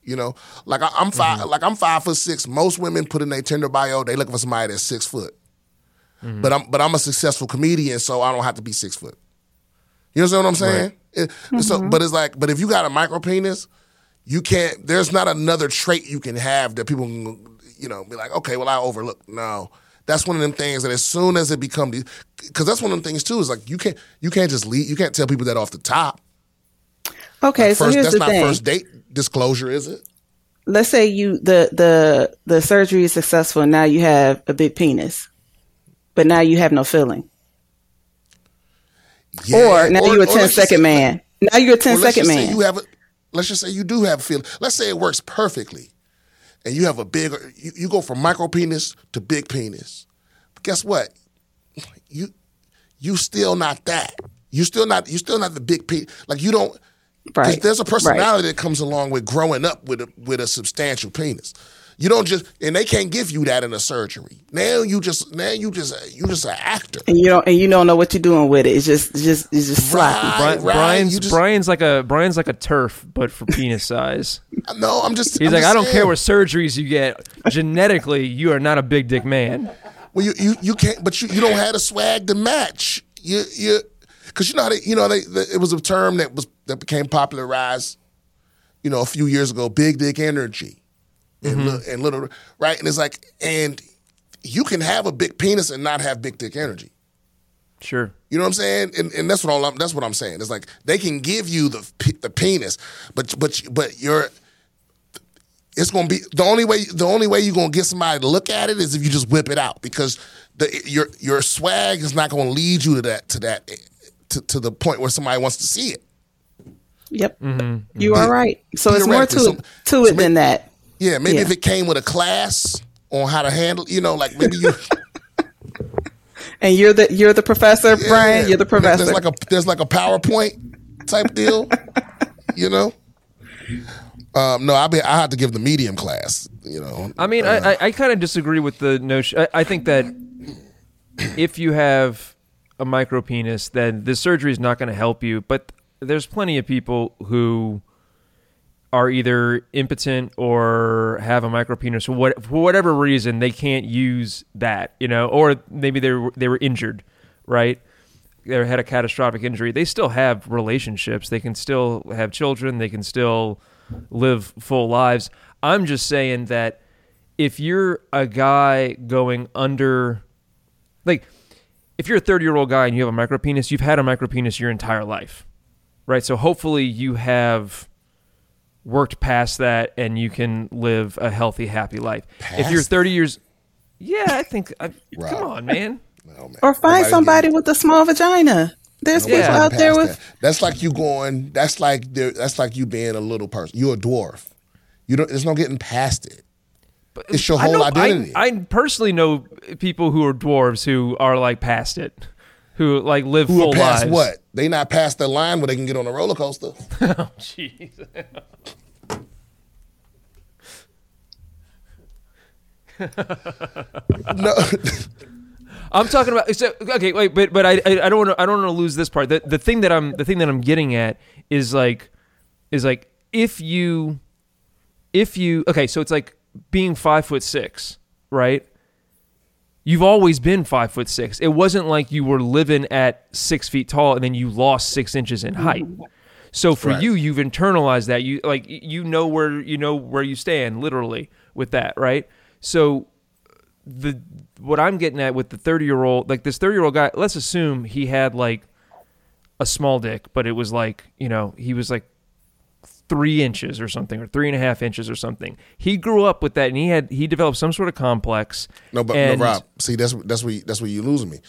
You know, like I, I'm 5 mm-hmm. like I'm five foot six. Most women put in their Tinder bio, they looking for somebody that's six foot. Mm-hmm. But I'm but I'm a successful comedian, so I don't have to be six foot. You understand what I'm saying? It- So, mm-hmm. but it's like, but if you got a micro penis, you can't. There's not another trait you can have that people can, you know, be like, okay, well, I overlook. No, that's one of them things that as soon as it becomes, because that's one of them things too. Is like you can't you can't just leave. You can't tell people that off the top. Okay, Like, so first, here's that's the not thing. first date disclosure, is it? Let's say you the the the surgery is successful. and Now you have a big penis, but now you have no feeling. or now you're a 10 let's just second say- man. Now you're a 10 or let's second man. You have a, let's just say you do have a feeling. Let's say it works perfectly, and you have a big. You, you go from micro penis to big penis. But guess what? You you still not that. You still not. You still not the big penis. Like you don't. 'Cause Right. There's a Right. personality that comes along with growing up with a with a substantial penis. You don't just, and they can't give you that in a surgery. Now you just, now you just, you just an actor. and you don't and you don't know what you're doing with it. It's just it's just it's just sloppy. Right, Bri- right. Brian's just- Brian's like a Brian's like a turf, but for penis size. No, I'm just. He's I'm like, just I don't care what surgeries you get. Genetically, you are not a big dick man. Well, you, you, you can't, but you, you don't have the swag to match. You you because you know how they, you know they, the, it was a term that was that became popularized, you know, a few years ago. Big dick energy, and, mm-hmm. li- and little right, and it's like, and you can have a big penis and not have big dick energy. Sure. You know what I'm saying? And, and that's what all I'm, that's what I'm saying. It's like they can give you the the penis, but but but you're it's gonna be the only way the only way you're gonna get somebody to look at it is if you just whip it out because the your your swag is not gonna lead you to that to that to, to the point where somebody wants to see it. Yep, you are right. So it's more to Theoretically, to it so than that. Yeah, maybe Yeah. if it came with a class on how to handle, you know, like maybe you. And you're the you're the professor, Yeah. Brian. You're the professor. There's like a there's like a PowerPoint type deal, you know. Um, no, I be I had to give the medium class, you know. I mean, Uh, I, I, I kind of disagree with the notion. I, I think that if you have a micro penis, then the surgery is not going to help you. But there's plenty of people who are either impotent or have a micro penis for what for whatever reason they can't use that, you know, or maybe they were they were injured, right? They had a catastrophic injury. They still have relationships. They can still have children. They can still live full lives. I'm just saying that if you're a guy going under, like, if you're a 30 year old guy and you have a micro penis, you've had a micro penis your entire life, right? So hopefully you have worked past that and you can live a healthy, happy life. if you're 30 years, yeah, I think. I, Rob. come on, man. oh, man. or find Nobody somebody with a small vagina. There's nobody people out there with that. That's like you going. That's like there- that's like you being a little person. You're a dwarf. You don't. There's no getting past it. It's your I whole know- identity. I, I personally know people who are dwarves who are like past it, who like live Who full are past lives. what? They not past the line where they can get on a roller coaster. Oh, oh, jeez. no. I'm talking about so, okay, wait, but but I I, I don't want to I don't want to lose this part. The the thing that I'm the thing that I'm getting at is like is like if you if you okay, so it's like being five foot six, right? You've always been five foot six. It wasn't like you were living at six feet tall and then you lost six inches in height. So for Right. you, you've internalized that. You like you know where you know where you stand literally with that, right? So the what I'm getting at with the 30 year old, like this 30 year old guy, let's assume he had like a small dick, but it was like, you know, he was like three inches or something, or three and a half inches or something. He grew up with that and he had, he developed some sort of complex. No, but and, no, Rob. See, that's that's where you, that's where you losing me.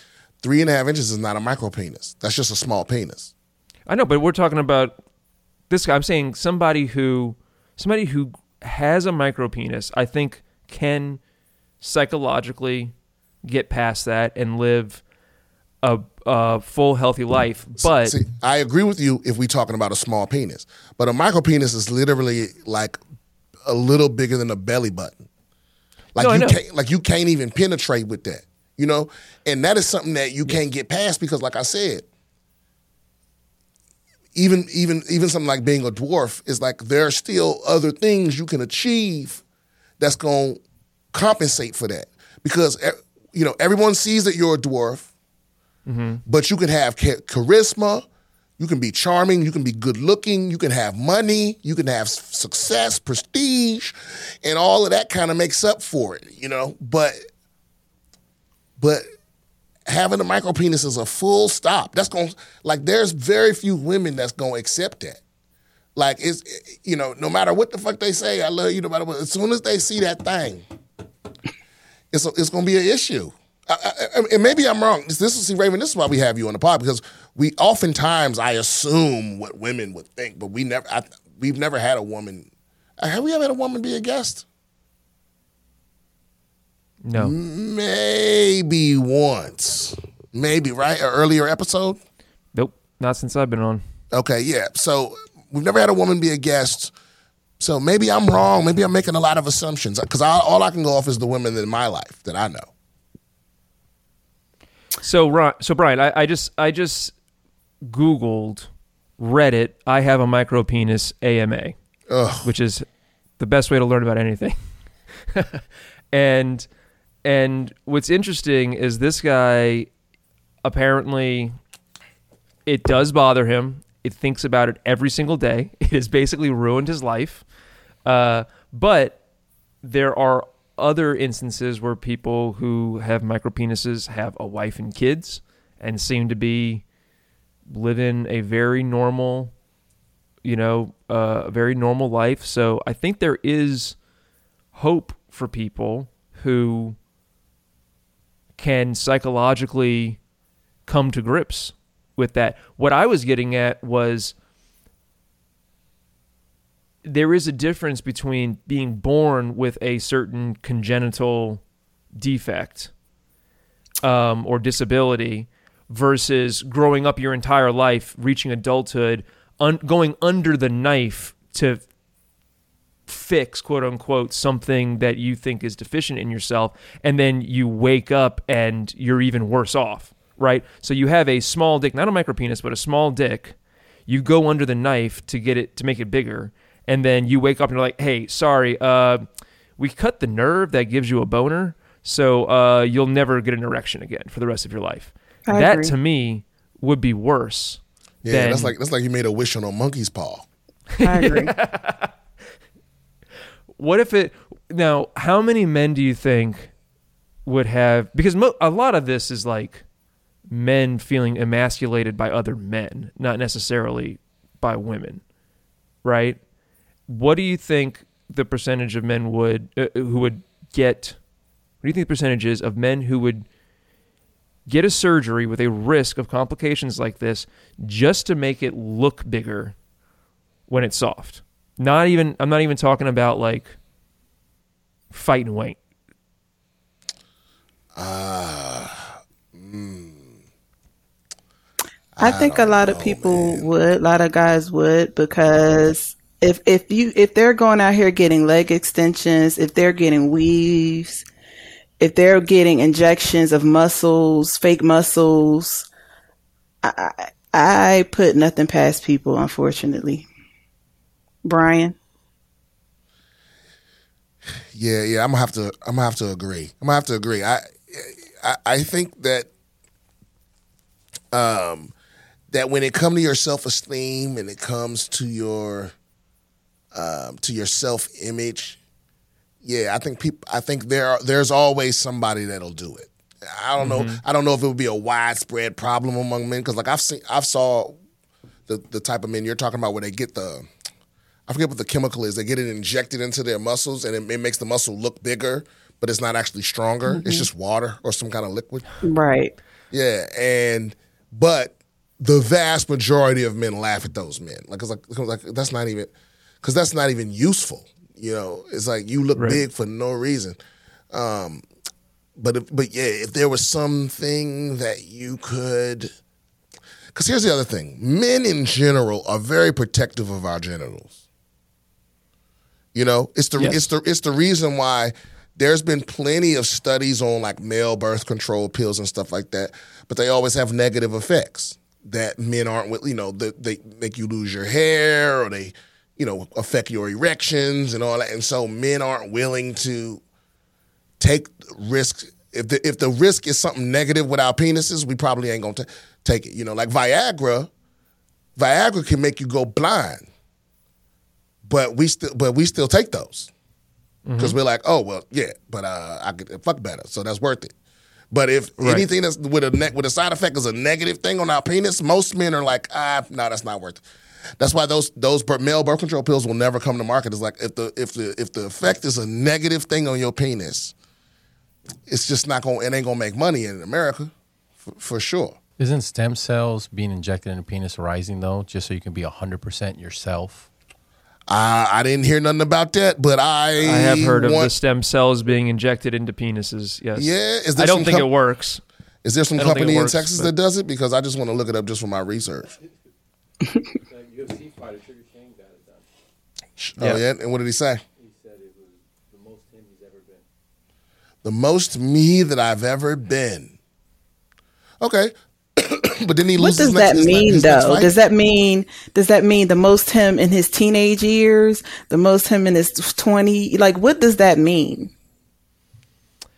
Three and a half inches is not a micro penis. That's just a small penis. I know, but we're talking about this guy. I'm saying somebody who, somebody who has a micro penis, I think can psychologically get past that and live a, a full healthy life. But See, I agree with you if we're talking about a small penis, but a micro penis is literally like a little bigger than a belly button. Like No, you can't, like you can't even penetrate with that, you know. And that is something that you can't get past because, like I said, even even even something like being a dwarf is like there are still other things you can achieve that's going to compensate for that because eh, you know everyone sees that you're a dwarf Mm-hmm. but you can have cha- charisma you can be charming you can be good looking you can have money you can have success prestige and all of that kind of makes up for it you know? But but having a micro penis is a full stop. That's going to like there's very few women that's going to accept that. Like it's eh, eh, you know no matter what the fuck they say i love you no matter what as soon as they see that thing it's a, it's going to be an issue. I, I, and maybe I'm wrong. This, this is see Raven. This is why we have you on the pod because we oftentimes I assume what women would think, but we never. I, we've never had a woman. uh, Have we ever had a woman be a guest? No. Maybe once. Maybe right. An earlier episode. Nope. Not since I've been on. Okay, yeah. So we've never had a woman be a guest. So maybe I'm wrong. Maybe I'm making a lot of assumptions because all I can go off is the women in my life that I know. So so Brian, I, I just I just Googled Reddit. I have a micro penis AMA, Ugh. which is the best way to learn about anything. and and what's interesting is this guy apparently it does bother him. It thinks about it every single day. It has basically ruined his life. Uh, but there are other instances where people who have micropenises have a wife and kids and seem to be living a very normal, you know, uh, a very normal life. So I think there is hope for people who can psychologically come to grips with that. What I was getting at was there is a difference between being born with a certain congenital defect um, or disability versus growing up your entire life, reaching adulthood, un- going under the knife to fix quote unquote something that you think is deficient in yourself and then you wake up and you're even worse off right? So you have a small dick not a micropenis but a small dick. You go under the knife to get it to make it bigger and then you wake up and you're like hey sorry uh we cut the nerve that gives you a boner so uh you'll never get an erection again for the rest of your life I that agree. to me would be worse Yeah, than- that's like that's like you made a wish on a monkey's paw. I agree. what if it now how many men do you think would have because mo- a lot of this is like men feeling emasculated by other men not necessarily by women right what do you think the percentage of men would uh, uh, who would get what do you think the percentage is of men who would get a surgery with a risk of complications like this just to make it look bigger when it's soft? Not even i'm not even talking about like fighting weight I think a lot of people would, a lot of guys would, because if if you if they're going out here getting leg extensions, if they're getting weaves, if they're getting injections of muscles, fake muscles, I I, put nothing past people, unfortunately. Brian, Yeah, yeah, I'm gonna have to. I'm gonna have to agree. I'm gonna have to agree. I, I, I think that, um, that when it comes to your self esteem and it comes to your, um, to your self image, yeah, I think people. I think there are, there's always somebody that'll do it. I don't know. I don't know if it would be a widespread problem among men because, like, I've seen, I've saw the the type of men you're talking about where they get the I forget what the chemical is. They get it injected into their muscles, and it, it makes the muscle look bigger, but it's not actually stronger. It's just water or some kind of liquid. right? Yeah, and but the vast majority of men laugh at those men. Like it's like, it's like that's not even because that's not even useful. You know, it's like you look Right. big for no reason. Um, but if, but yeah, if there was something that you could, because here's the other thing: men in general are very protective of our genitals. You know, it's the Yes. it's the it's the reason why there's been plenty of studies on like male birth control pills and stuff like that, but they always have negative effects. that men aren't wi- you know that they make you lose your hair or they you know affect your erections and all that. And so men aren't willing to take risks. If the if the risk is something negative with our penises we probably ain't gonna take it. You know like viagra viagra can make you go blind. But we still but we still take those. Because we're like oh well yeah but uh i could fuck better so that's worth it. But if Right. anything that's with a ne- with a side effect is a negative thing on our penis, most men are like, ah, no, that's not worth it. That's why those those male birth control pills will never come to market. It's like if the if the if the effect is a negative thing on your penis, it's just not going. It ain't gonna make money in America, for, for sure. Isn't stem cells being injected in the penis rising though, just so you can be hundred percent yourself? Uh, I didn't hear nothing about that, but I I have heard of the stem cells being injected into penises. Yes. Yeah, is there I don't think com- it works. Is there some I don't think company it in Texas but- that does it? Because I just want to look it up just for my research. UFC fighter Sugar Shane got it done. Oh Yeah. yeah, and what did he say? He said it was the most him he's ever been. The most me that I've ever been. Okay. but then he What loses does his that next, mean, his next though? fight? Does that mean does that mean the most him in his teenage years, the most him in his twenty? Like, what does that mean?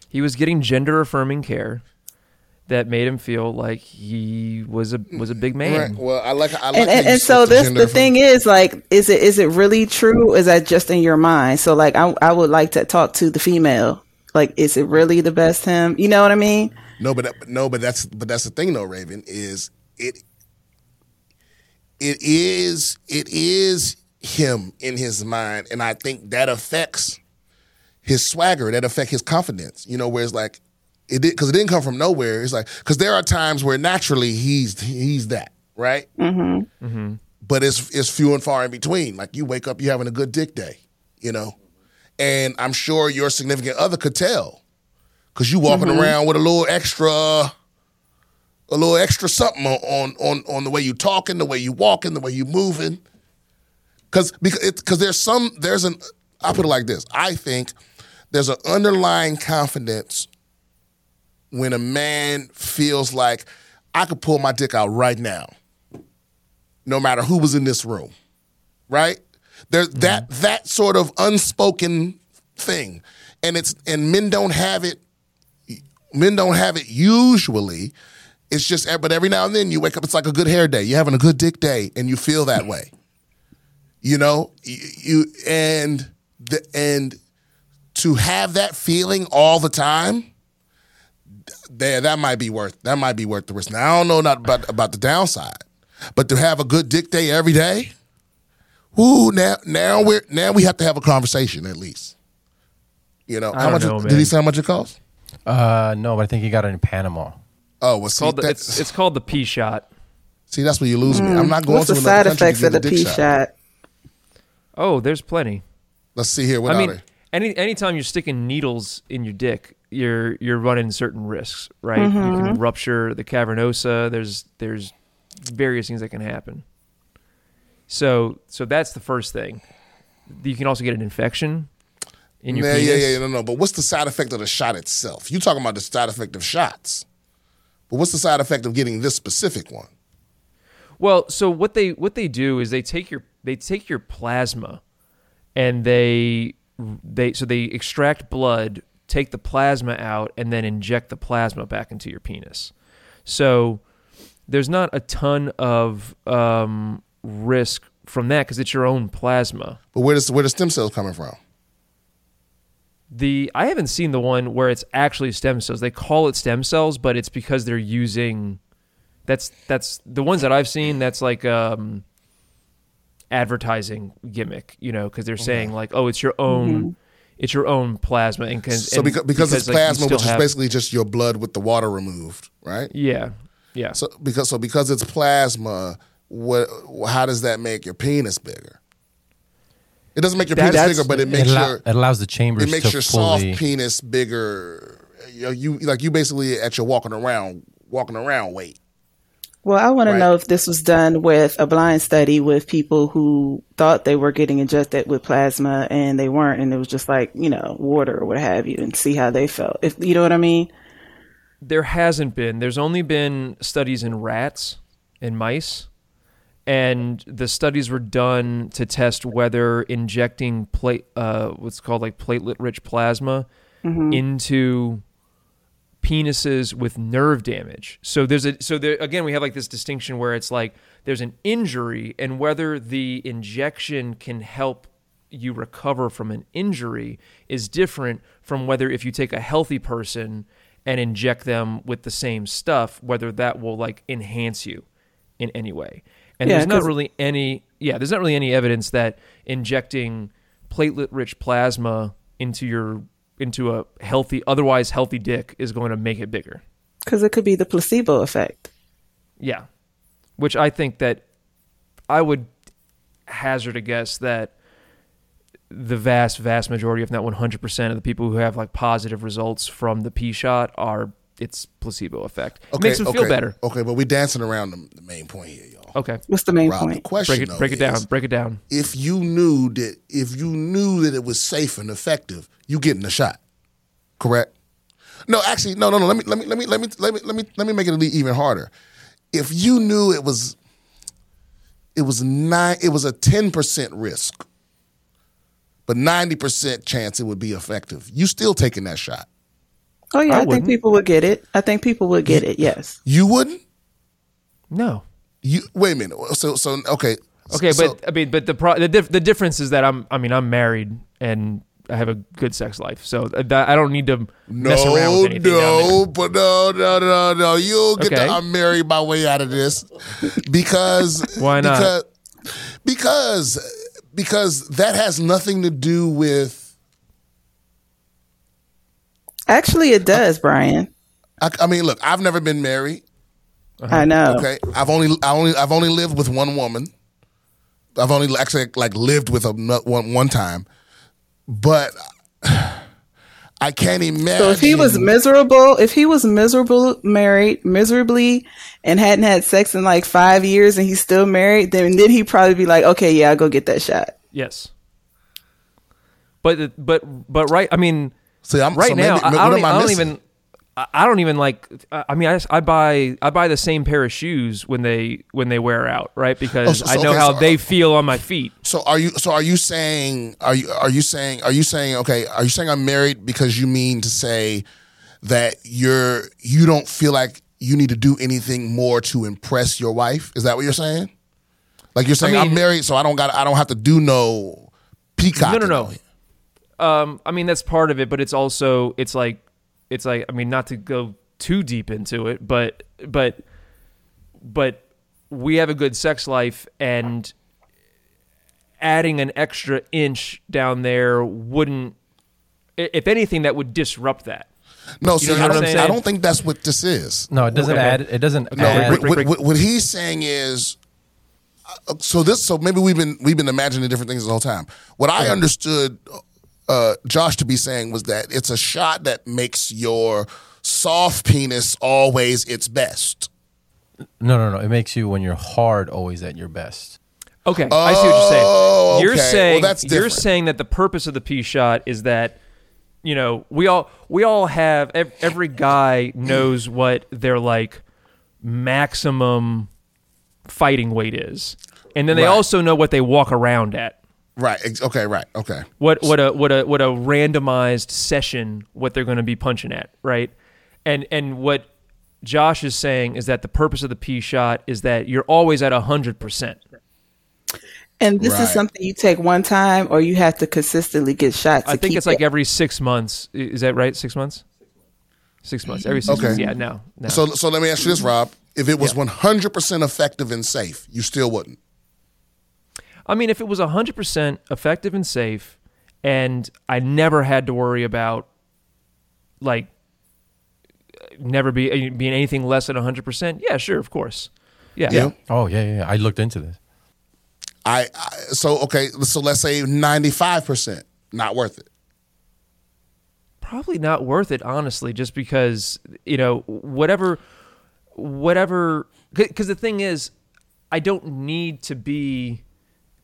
He was getting gender affirming care that made him feel like he was a was a big man. Right. Well, I like. I like And and, and so split the this the from- thing is like, is it is it really true? Is that just in your mind? So like, I I would like to talk to the female. Like, is it really the best him? You know what I mean? No, but no, but that's but that's the thing though, Raven is it. It is it is him in his mind, and I think that affects his swagger. That affect his confidence. You know, where it's like it did because it didn't come from nowhere. It's like because there are times where naturally he's he's that right. Mm-hmm. But it's it's few and far in between. Like you wake up, you're having a good dick day, you know, and I'm sure your significant other could tell because you walking around with a little extra, a little extra something on on on, on the way you talking, the way you walking, the way you moving. Because because because there's some there's an I put it like this. I think there's an underlying confidence when a man feels like I could pull my dick out right now, no matter who was in this room, right? There's mm-hmm. that that sort of unspoken thing, and it's and men don't have it men don't have it usually. It's just, but every now and then you wake up, it's like a good hair day. You're having a good dick day, and you feel that way. You know, you, you and the and to have that feeling all the time, there that might be worth that might be worth the risk. Now I don't know not about about the downside, but to have a good dick day every day, whoo! Now now we're now we have to have a conversation at least. You know, I how don't much? know, it- man. did he say how much it costs? Uh, no, but I think he got it in Panama. Oh, well, see, Called the, it's, it's called the P shot. see, that's where you lose me. I'm not going What's to the another side country effects to of get the P shot. shot? Oh, there's plenty. Let's see here. What I mean, they? any anytime you're sticking needles in your dick, you're you're running certain risks, right? You can mm-hmm. rupture the cavernosa. There's there's various things that can happen. So so that's the first thing. You can also get an infection in your Yeah, penis. yeah, yeah, no, no. But what's the side effect of the shot itself? You talking about the side effect of shots, but what's the side effect of getting this specific one? Well, so what they what they do is they take your they take your plasma and they they so they extract blood, take the plasma out and then inject the plasma back into your penis. So there's not a ton of um, risk from that because it's your own plasma. But where does where the stem cells coming from? The I haven't seen the one where it's actually stem cells. They call it stem cells, but it's because they're using that's that's the ones that I've seen. That's like um, advertising gimmick, you know, because they're saying like, oh, it's your own, it's your own plasma, and, can, So and because because it's like, plasma, still which is basically just your blood with the water removed, right? yeah, yeah. So because so because it's plasma, what how does that make your penis bigger? It doesn't make your penis bigger, but it It, makes allow- your it allows the chambers it makes to your fully. soft penis bigger. You, know, you like you basically at your walking around walking around weight. Well, I want Right. to know if this was done with a blind study with people who thought they were getting injected with plasma and they weren't, and it was just like you know water or what have you, and see how they felt. If you know what I mean. There hasn't been. There's only been studies in rats and mice, and the studies were done to test whether injecting plate, uh, what's called like platelet-rich plasma, into penises with nerve damage. So there's a so there again we have like this distinction where it's like there's an injury and whether the injection can help you recover from an injury is different from whether if you take a healthy person and inject them with the same stuff whether that will like enhance you in any way. And Yeah, there's not really any yeah, there's not really any evidence that injecting platelet rich plasma into your into a healthy otherwise healthy dick is going to make it bigger. Because it could be the placebo effect. Yeah. Which I think that I would hazard a guess that the vast, vast majority, if not 100% of the people who have like positive results from the P shot are it's placebo effect. It makes them feel better. Okay, but we're dancing around the, the main point here, y'all. Okay. What's the main Rob, the question Break it, though, break it down. Break it down. If you knew that, if you knew that it was safe and effective, you getting the shot, correct? No, actually, no, no, no. Let me, let me, let me, let me, let me, let me, let me make it even harder. If you knew it was, it was nine, it was a ten percent risk, but ninety percent chance it would be effective. You still taking that shot? Oh yeah, I I, think people would get it. I think people would get it. Yes. You wouldn't? No. You wait a minute. So, so okay. Okay, so- but I mean, but the pro- the, dif- the difference is that I'm I mean I'm married and I have a good sex life, so uh, that, I don't need to mess around No, with anything. down no, but no, no, no, no. You'll get Okay. the I'm married my way out of this because Why not? Because, because because that has nothing to do with. Actually, it does, Brian. I, I mean, look, I've never been married. I know. Okay, I've only I only I've only lived with one woman. I've only actually like lived with a nu- one one time, but I can't imagine. So if he was miserable, if he was miserable, married miserably, and hadn't had sex in like five years, and he's still married, then then he'd probably be like, okay, yeah, I'll go get that shot. Yes. But but but right, I mean, See, I'm, right so now maybe- I, I don't, am I don't even I don't even like I mean I, just- I buy I buy the same pair of shoes when they when they wear out right because Oh, so- so- I know okay, how so, they uh, feel on my feet So are you? So are you saying? Are you? Are you saying? Are you saying? Okay. Are you saying I'm married because you mean to say that you're you don't feel like you need to do anything more to impress your wife? Is that what you're saying? Like you're saying I am mean- married, so I don't got I don't have to do no peacock. no no no um I mean that's part of it but it's also it's like it's like I mean not to go too deep into it but but but we have a good sex life and adding an extra inch down there wouldn't if anything that would disrupt that No, see, I, don't. I don't think that's what this is. No, it doesn't Okay. add. It doesn't No, add. what, what, what, what he's saying is, uh, so this, so maybe we've been we've been imagining different things the whole time. What I understood uh, Josh to be saying was that it's a shot that makes your soft penis always its best. No, no, no. It makes you when you're hard always at your best. Okay, I see what you're saying. Oh, You're okay. Well, saying that's you're saying that the purpose of the P shot is that you know we all we all have every guy knows what their like maximum fighting weight is, and then they Right. also know what they walk around at. Right. Okay. Right. Okay. What what a what a what a randomized session what they're going to be punching at, right? And and what Josh is saying is that the purpose of the P shot is that you're always at hundred percent. And this Right. is something you take one time, or you have to consistently get shots. I think keep it's like it. every six months. Is that right? Six months. Six months. Every six Okay. months. Yeah. No. No. So so let me ask you this, Rob. If it was one hundred percent effective and safe, you still wouldn't. I mean, if it was hundred percent effective and safe, and I never had to worry about like never be uh, being anything less than hundred percent. Yeah. Sure. Of course. Yeah. Yeah. Oh yeah, yeah. yeah. I looked into this. I, I so okay. So let's say ninety five percent, not worth it. probably not worth it honestly just because you know whatever whatever because the thing is i don't need to be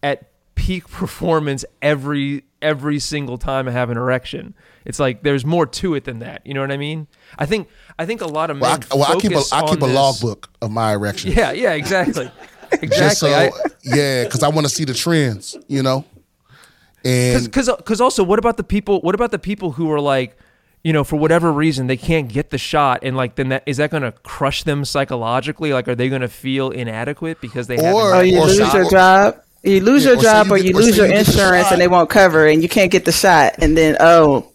at peak performance every every single time I have an erection. It's like there's more to it than that. You know what I mean? I think I think a lot of men Well, I, well, I keep a focus I keep a logbook of my erections. Yeah, yeah, exactly. Just Exactly. so, I, yeah, because I want to see the trends, you know. And because because also what about the people what about the people who are like you know for whatever reason they can't get the shot and like then that is that going to crush them psychologically like are they going to feel inadequate because they Or- haven't Or gotten you Or the lose shot- your job. You lose Yeah, your or say job, you or get- you or lose say your you get the insurance, and they won't cover, and you can't get the shot, and then oh,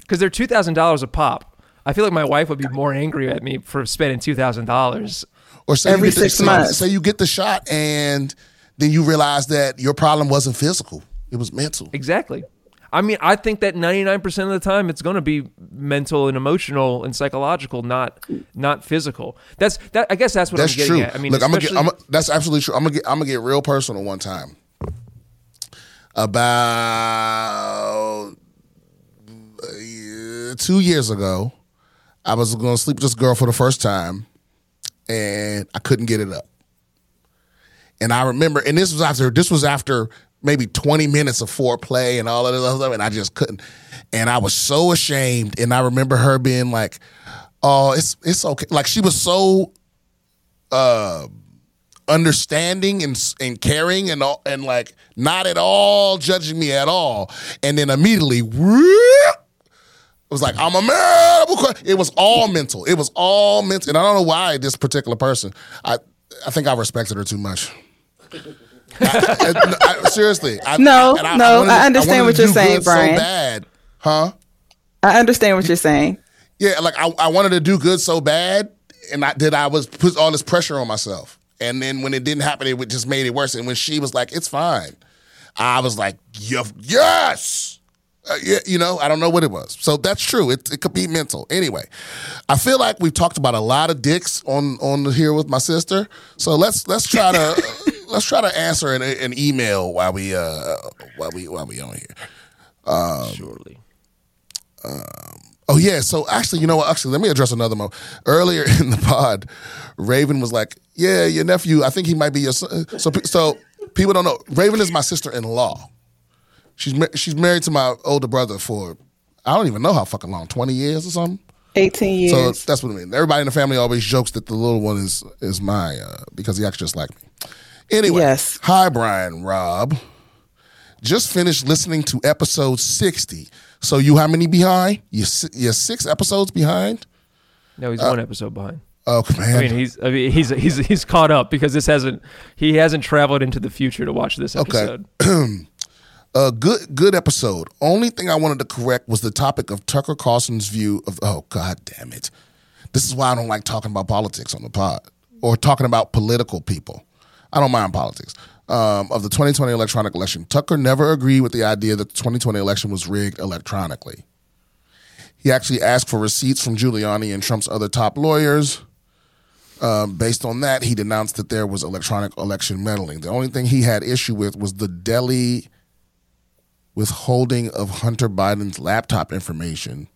because they're two thousand dollars a pop. I feel like my wife would be more angry at me for spending two thousand dollars. or say every you get the, six months. Say you get the shot, and then you realize that your problem wasn't physical; it was mental. Exactly. I mean, I think that ninety nine percent of the time it's going to be mental and emotional and psychological, not not physical. That's that. I guess that's what That's I'm getting true. at. I mean, Look, I'm gonna get. I'm, that's absolutely true. I'm gonna get. I'm gonna get real personal one time. About uh, two years ago, I was going to sleep with this girl for the first time, and I couldn't get it up. And I remember, and this was after. This was after maybe 20 minutes of foreplay and all of this other stuff, and I just couldn't. And I was so ashamed. And I remember her being like, "Oh, it's it's okay." Like she was so uh, understanding and and caring and all, and like not at all judging me at all. And then immediately, it was like I'm a man. It was all mental. It was all mental. And I don't know why this particular person. I I think I respected her too much. I- I- I- seriously, I, No, and no, I understand what you're saying, Brian. So bad, huh? I understand what you're saying. Yeah, like I, I wanted to do good so bad, and I did. I was put all this pressure on myself, and then when it didn't happen, it just made it worse. And when she was like, "It's fine," I was like, "Yeah, "Yes." Uh, yeah, you know, I don't know what it was. So that's true. It, it could be mental. Anyway, I feel like we've talked about a lot of dicks on on here with my sister. So let's let's try to let's try to answer an, an email while we uh while we while we on here. surely. Oh yeah, so actually, you know what? Actually, let me address another mo. Earlier in the pod, Raven was like, "Yeah, your nephew. I think he might be your son." So, so people don't know. Raven is my sister-in-law. She's ma- she's married to my older brother for I don't even know how fucking long, twenty years or something. 18 years. So that's what I mean. Everybody in the family always jokes that the little one is is my uh, because he acts just like me. Anyway, Yes. hi Brian, Rob. Just finished listening to episode sixty. So you how many behind? You si- you're six episodes behind. No, he's one uh, episode behind. Oh man, I mean, he's I mean he's he's he's caught up because this hasn't he hasn't traveled into the future to watch this episode. a good good episode. Only thing I wanted to correct was the topic of Tucker Carlson's view of. Oh God damn it! This is why I don't like talking about politics on the pod or talking about political people. I don't mind politics. Um, of the 2020 electronic election, Tucker never agreed with the idea that the 2020 election was rigged electronically. He actually asked for receipts from Giuliani and Trump's other top lawyers. Um, based on that, he denounced that there was electronic election meddling. The only thing he had issue with was the Delhi withholding of Hunter Biden's laptop information.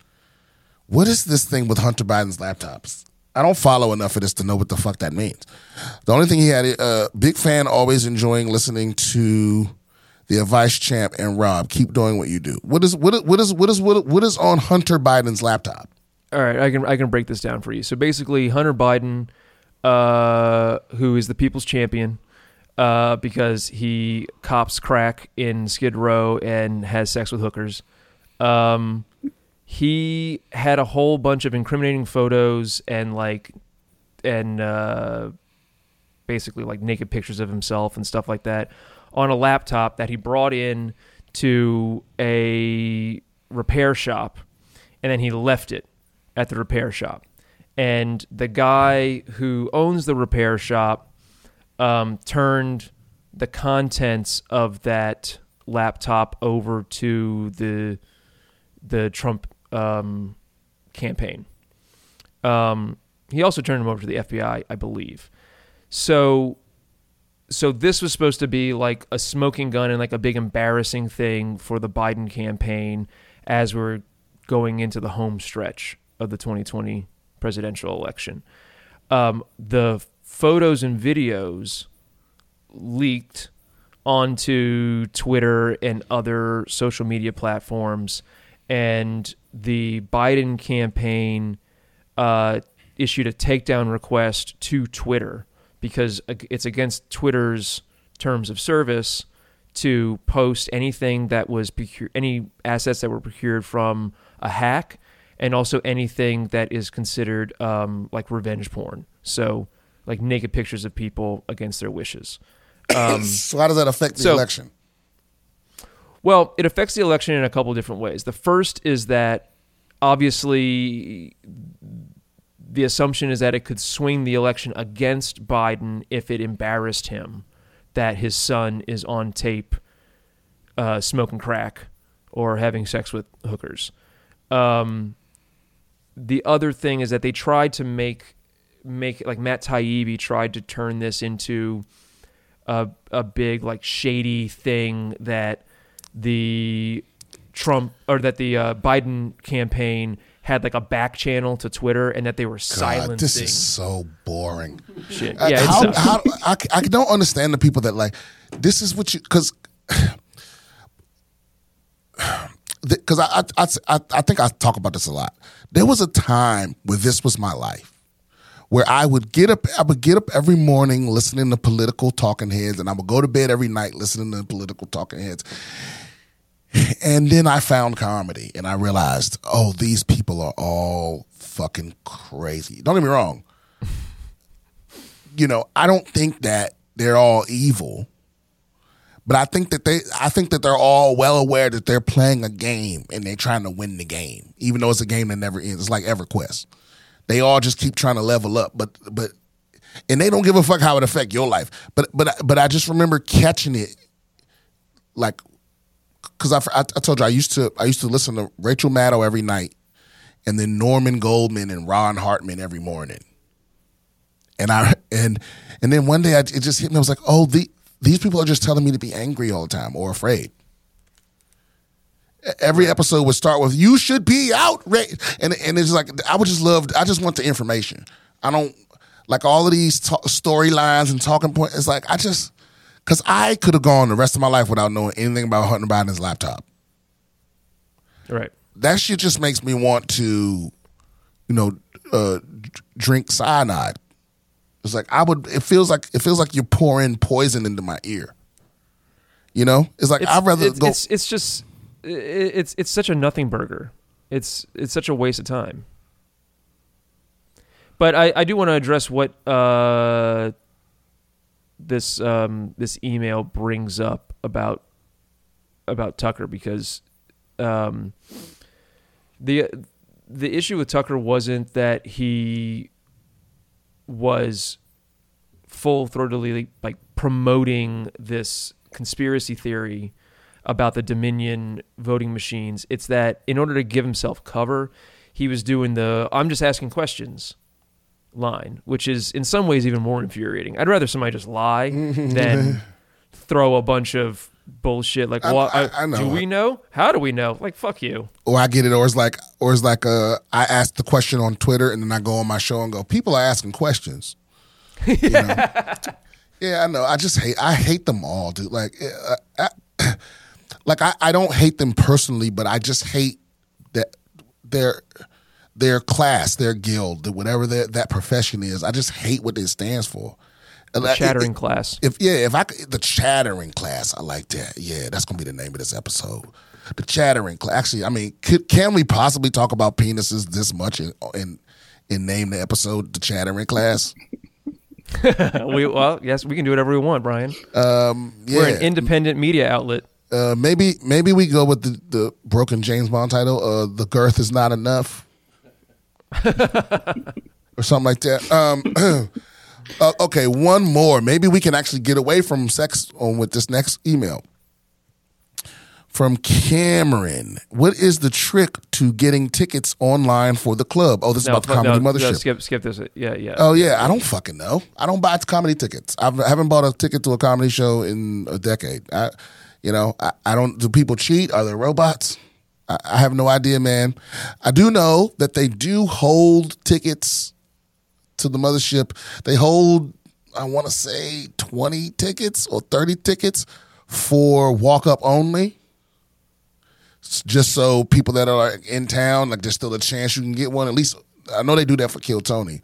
What is this thing with Hunter Biden's laptops? I don't follow enough of this to know what the fuck that means. The only thing he had, uh, big fan, always enjoying listening to the advice champ and Rob. Keep doing what you do. What is what is what is what is what, what is on Hunter Biden's laptop? All right, I can I can break this down for you. So basically, Hunter Biden, uh, who is the people's champion, uh, because he cops crack in Skid Row and has sex with hookers. Um, he had a whole bunch of incriminating photos and like, and uh, basically like naked pictures of himself and stuff like that on a laptop that he brought in to a repair shop and then he left it at the repair shop. And the guy who owns the repair shop um, turned the contents of that laptop over to the the Trump um, campaign. Um, he also turned him over to the FBI, I believe. So so this was supposed to be like a smoking gun and like a big embarrassing thing for the Biden campaign as we're going into the home stretch of the 2020 presidential election. Um, the photos and videos leaked onto Twitter and other social media platforms, and the Biden campaign uh, issued a takedown request to Twitter because it's against Twitter's terms of service to post anything that was procure- any assets that were procured from a hack and also anything that is considered um, like revenge porn so like naked pictures of people against their wishes so how does that affect the so- election? Well, it affects the election in a couple different ways. The first is that obviously the assumption is that it could swing the election against Biden if it embarrassed him that his son is on tape uh, smoking crack or having sex with hookers. Um, the other thing is that they tried to make make like Matt Taibbi tried to turn this into a a big like shady thing that the Trump or that the uh, Biden campaign had like a back channel to Twitter and that they were God, silencing this is so boring. shit. Uh, Yeah, how, uh, how, I, I don't understand the people that like this is what you because because I, I, I I think I talk about this a lot. There was a time where this was my life, where I would get up I would get up every morning listening to political talking heads, and I would go to bed every night listening to political talking heads. And then I found comedy, and I realized, oh, these people are all fucking crazy. Don't get me wrong you know, I don't think that they're all evil, but I think that they, I think that they're all well aware that they're playing a game and they're trying to win the game, even though it's a game that never ends. It's like EverQuest. They all just keep trying to level up, but but, and they don't give a fuck how it affect your life. But but but I just remember catching it, like, because I, I told you I used to I used to listen to Rachel Maddow every night, and then Norman Goldman and Ron Hartman every morning and I and and then one day I, it just hit me. I was like, oh, the, these people are just telling me to be angry all the time or afraid. Every episode would start with "You should be outraged," and and it's like I would just love. I just want the information. I don't like all of these ta- storylines and talking points. It's like I just because I could have gone the rest of my life without knowing anything about Hunter Biden's laptop. right. That shit just makes me want to, you know, uh, drink cyanide. It's like I would. It feels like it feels like you're pouring poison into my ear. You know, it's like It's, I'd rather it's, go. it's it's just it's it's such a nothing burger. It's it's such a waste of time. But I, I do want to address what uh, this um, this email brings up about about Tucker because um, the the issue with Tucker wasn't that he was full throatedly like promoting this conspiracy theory about the Dominion voting machines. It's that in order to give himself cover, he was doing the I'm just asking questions line, which is in some ways even more infuriating. I'd rather somebody just lie than throw a bunch of bullshit like, I- "Well, I- I- I know. do we know? How do we know?" Like, fuck you. or I get it, or it's like, or it's like, uh, I ask the question on Twitter, and then I go on my show and go, people are asking questions. You know? yeah, I know. I just hate. I hate them all, dude. Like, uh, I, like I, I don't hate them personally, but I just hate that their their class, their guild, whatever that that profession is. I just hate what it stands for. It- Chattering it- class. if yeah, if I could, the chattering class, I like that. Yeah, that's gonna be the name of this episode. The chattering class. Actually, I mean, could, can we possibly talk about penises this much and and and name the episode the chattering class? we well, yes, we can do whatever we want, Brian. Um, yeah, We're an independent media outlet. Uh, maybe maybe we go with the the broken James Bond title. Uh, the girth is not enough, or something like that. Um, uh, okay, one more. Maybe we can actually get away from sex on with this next email. From Cameron, what is the trick to getting tickets online for the club? Oh, this is about the comedy no, mothership. no, skip, skip this. Yeah, yeah. Oh yeah, I don't fucking know. I don't buy comedy tickets. I've, I haven't bought a ticket to a comedy show in a decade. I, you know, I, I don't. Do people cheat? Are they robots? I, I have no idea, man. I do know that they do hold tickets to the mothership. They hold, I want to say, twenty tickets or thirty tickets for walk up only. Just so people that are in town, like there's still a chance you can get one. At least I know they do that for Kill Tony.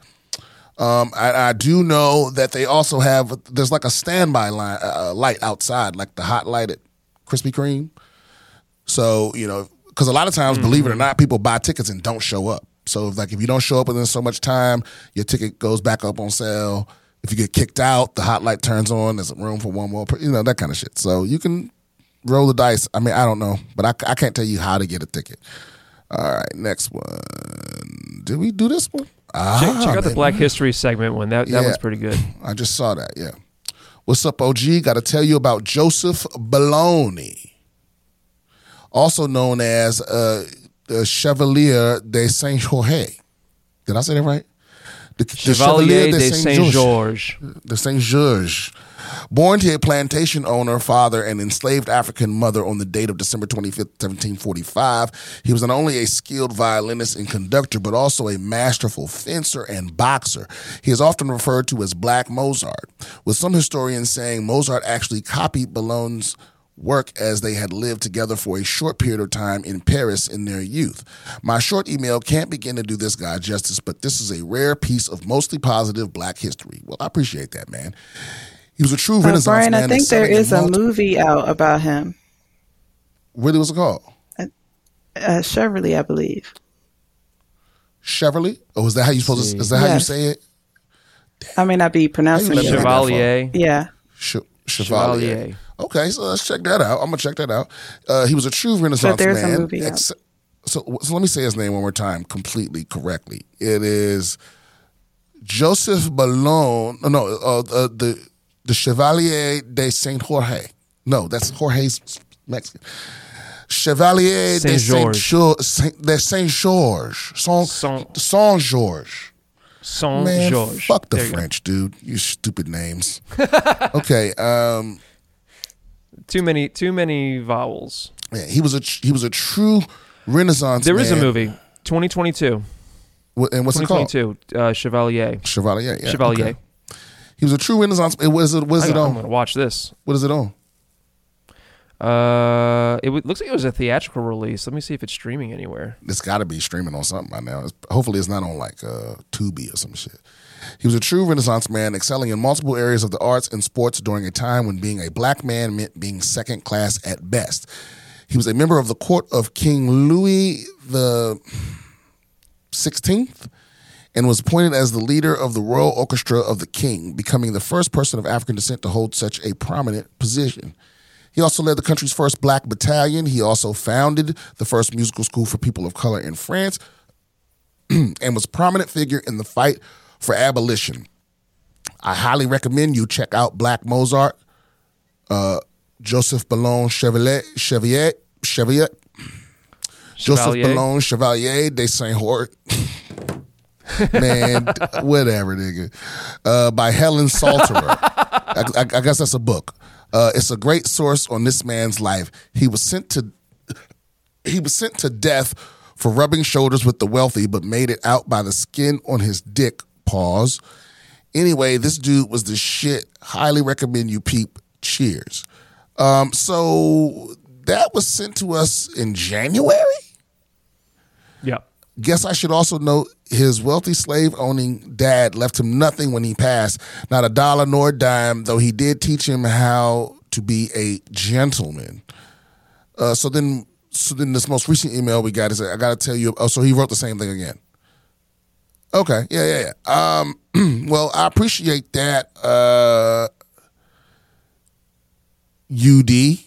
Um, I, I do know that they also have there's like a standby line uh, light outside, like the hot light at Krispy Kreme. So you know, because a lot of times, believe it or not, people buy tickets and don't show up. So like if you don't show up within so much time, your ticket goes back up on sale. If you get kicked out, the hot light turns on. There's room for one more, you know that kind of shit. So you can roll the dice. I mean, I don't know, but I, I can't tell you how to get a ticket. All right, next one. Did we do this one? Ah, Check, check out the. Black History segment one. That that Yeah. one's pretty good. I just saw that. Yeah. What's up, OG? Got to tell you about Joseph Bologne, also known as uh, the Chevalier de Saint Jorge. Did I say that right? The, the Chevalier de Saint-George. de Saint George. Born to a plantation owner, father, and enslaved African mother on the date of December 25th, 1745, he was not only a skilled violinist and conductor, but also a masterful fencer and boxer. He is often referred to as Black Mozart, with some historians saying Mozart actually copied Bologne's work as they had lived together for a short period of time in Paris in their youth. My short email can't begin to do this guy justice, but this is a rare piece of mostly positive black history. Well, I appreciate that, man. He was a true Uh, Renaissance Brian, man. I think there excelling in is a movie out about him. What was it called? Uh, Chevrolet, I believe. Chevrolet? Oh, is that how you supposed to? Is that how you say it? I may not be pronouncing it. Chevalier. Yeah. Ch- Chevalier. Chevalier. Okay, so let's check that out. I'm gonna check that out. Uh, he was a true Renaissance there's a man. movie out. Ex- so, so let me say his name one more time, completely correctly. It is Joseph Ballon. No, no, uh, uh, the the Chevalier de Saint Jorge. No, that's Jorge's Mexican. Chevalier de Saint Saint George. George. Saint, de Saint George. Saint, Saint- Saint George. Saint Man, Georges. fuck the There you. French, dude. You stupid names. okay, um, Too many too many vowels. yeah, he was a he was a true Renaissance. There is a movie. 2022. What- and what's it called? 2022. Uh, Chevalier. Chevalier. Yeah, Chevalier. okay. He was a true Renaissance. It was it was I, it am gonna watch this. What is it on? Uh, it w- looks like it was a theatrical release. Let me see if it's streaming anywhere. It's got to be streaming on something by now. It's, hopefully, it's not on like uh, Tubi or some shit. He was a true Renaissance man, excelling in multiple areas of the arts and sports during a time when being a black man meant being second class at best. He was a member of the court of King Louis the Sixteenth and was appointed as the leader of the Royal Orchestra of the King, becoming the first person of African descent to hold such a prominent position. He also led the country's first black battalion. He also founded the first musical school for people of color in France and was a prominent figure in the fight for abolition. I highly recommend you check out Black Mozart, uh, Joseph Ballon Chevalier, Chevalier, Chevalier, Joseph. Ballon Chevalier de Saint Hort. Man, whatever, nigga. Uh, by Helen Salterer. I, I, I guess that's a book. Uh, it's a great source on this man's life. He was sent to he was sent to death for rubbing shoulders with the wealthy, but made it out by the skin on his dick. Pause. Anyway, this dude was the shit. Highly recommend you peep. Cheers. Um, so that was sent to us in January. Yeah. Guess I should also note his wealthy slave owning dad left him nothing when he passed, not a dollar nor a dime, though he did teach him how to be a gentleman. Uh, so then, so then this most recent email we got is I got to tell you. Oh, so he wrote the same thing again. Okay, yeah, yeah, yeah. Um, well, I appreciate that, uh, UD.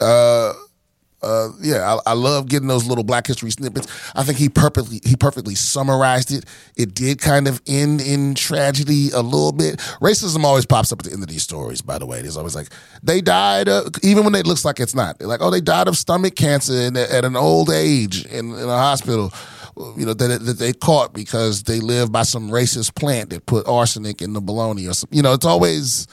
Uh, uh, yeah, I, I love getting those little Black History snippets. I think he perfectly he perfectly summarized it. It did kind of end in tragedy a little bit. Racism always pops up at the end of these stories. By the way, there's always like they died, even when it looks like it's not. Like, oh, they died of stomach cancer in, at an old age in, in a hospital. You know that, that they caught because they lived by some racist plant that put arsenic in the bologna or something. You know, it's always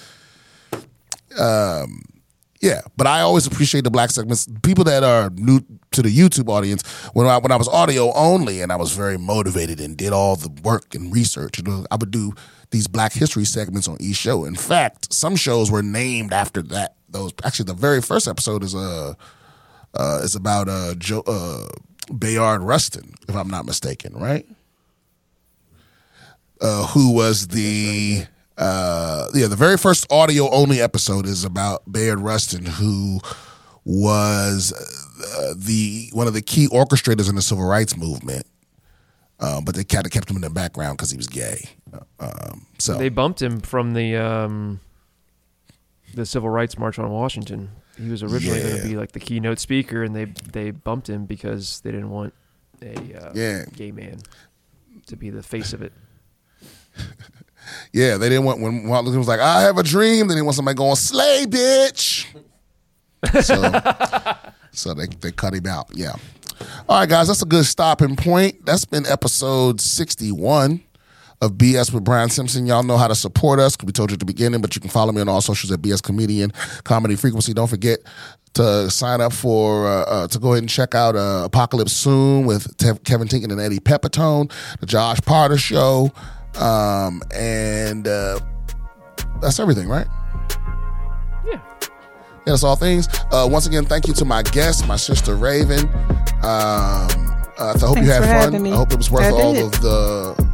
yeah, but I always appreciate the black segments. People that are new to the YouTube audience, when I when I was audio only and I was very motivated and did all the work and research, I would do these Black History segments on each show. In fact, some shows were named after that those. Actually, the very first episode is uh, uh is about uh uh Bayard Rustin, if I'm not mistaken, right? Uh, who was the uh yeah the very first audio only episode is about Bayard Rustin, who was uh, the one of the key orchestrators in the civil rights movement. Um, but they kind of kept him in the background because he was gay. Um, so They bumped him from the um, the Civil Rights March on Washington. He was originally going to be like the keynote speaker, and they they bumped him because they didn't want a uh, Yeah. gay man to be the face of it. Yeah, they didn't want when Luther was like, "I have a dream." Then they want somebody going, "Slay, bitch." So, so they they cut him out. Yeah. All right, guys, that's a good stopping point. That's been episode sixty-one of BS with Brian Simpson. Y'all know how to support us. We told you at the beginning, but you can follow me on all socials at BS Comedian Comedy Frequency. Don't forget to sign up for uh, uh, to go ahead and check out uh, Apocalypse Soon with Tev- Kevin Tinkin and Eddie Pepitone, the Josh Potter Show, um, and uh, that's everything, right? Yeah. Yeah, that's all things. Uh, once again, thank you to my guest, my sister Raven. Um, uh, I hope Thanks you had for fun. me. I hope it was worth all did. of the.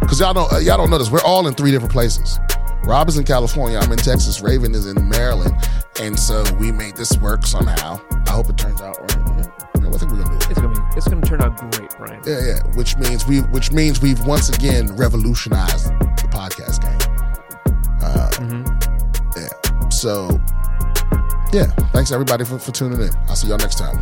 Because y'all don't, uh, y'all don't know this. We're all in three different places. Rob is in California. I'm in Texas. Raven is in Maryland, and so we made this work somehow. I hope it turns out right. Yeah, yeah I think we're gonna do it. It's gonna be it's gonna turn out great, Brian. Yeah, yeah. Which means we, which means we've once again revolutionized the podcast game. Uh, Mm-hmm. Yeah. So, yeah. Thanks everybody for, for tuning in. I'll see y'all next time.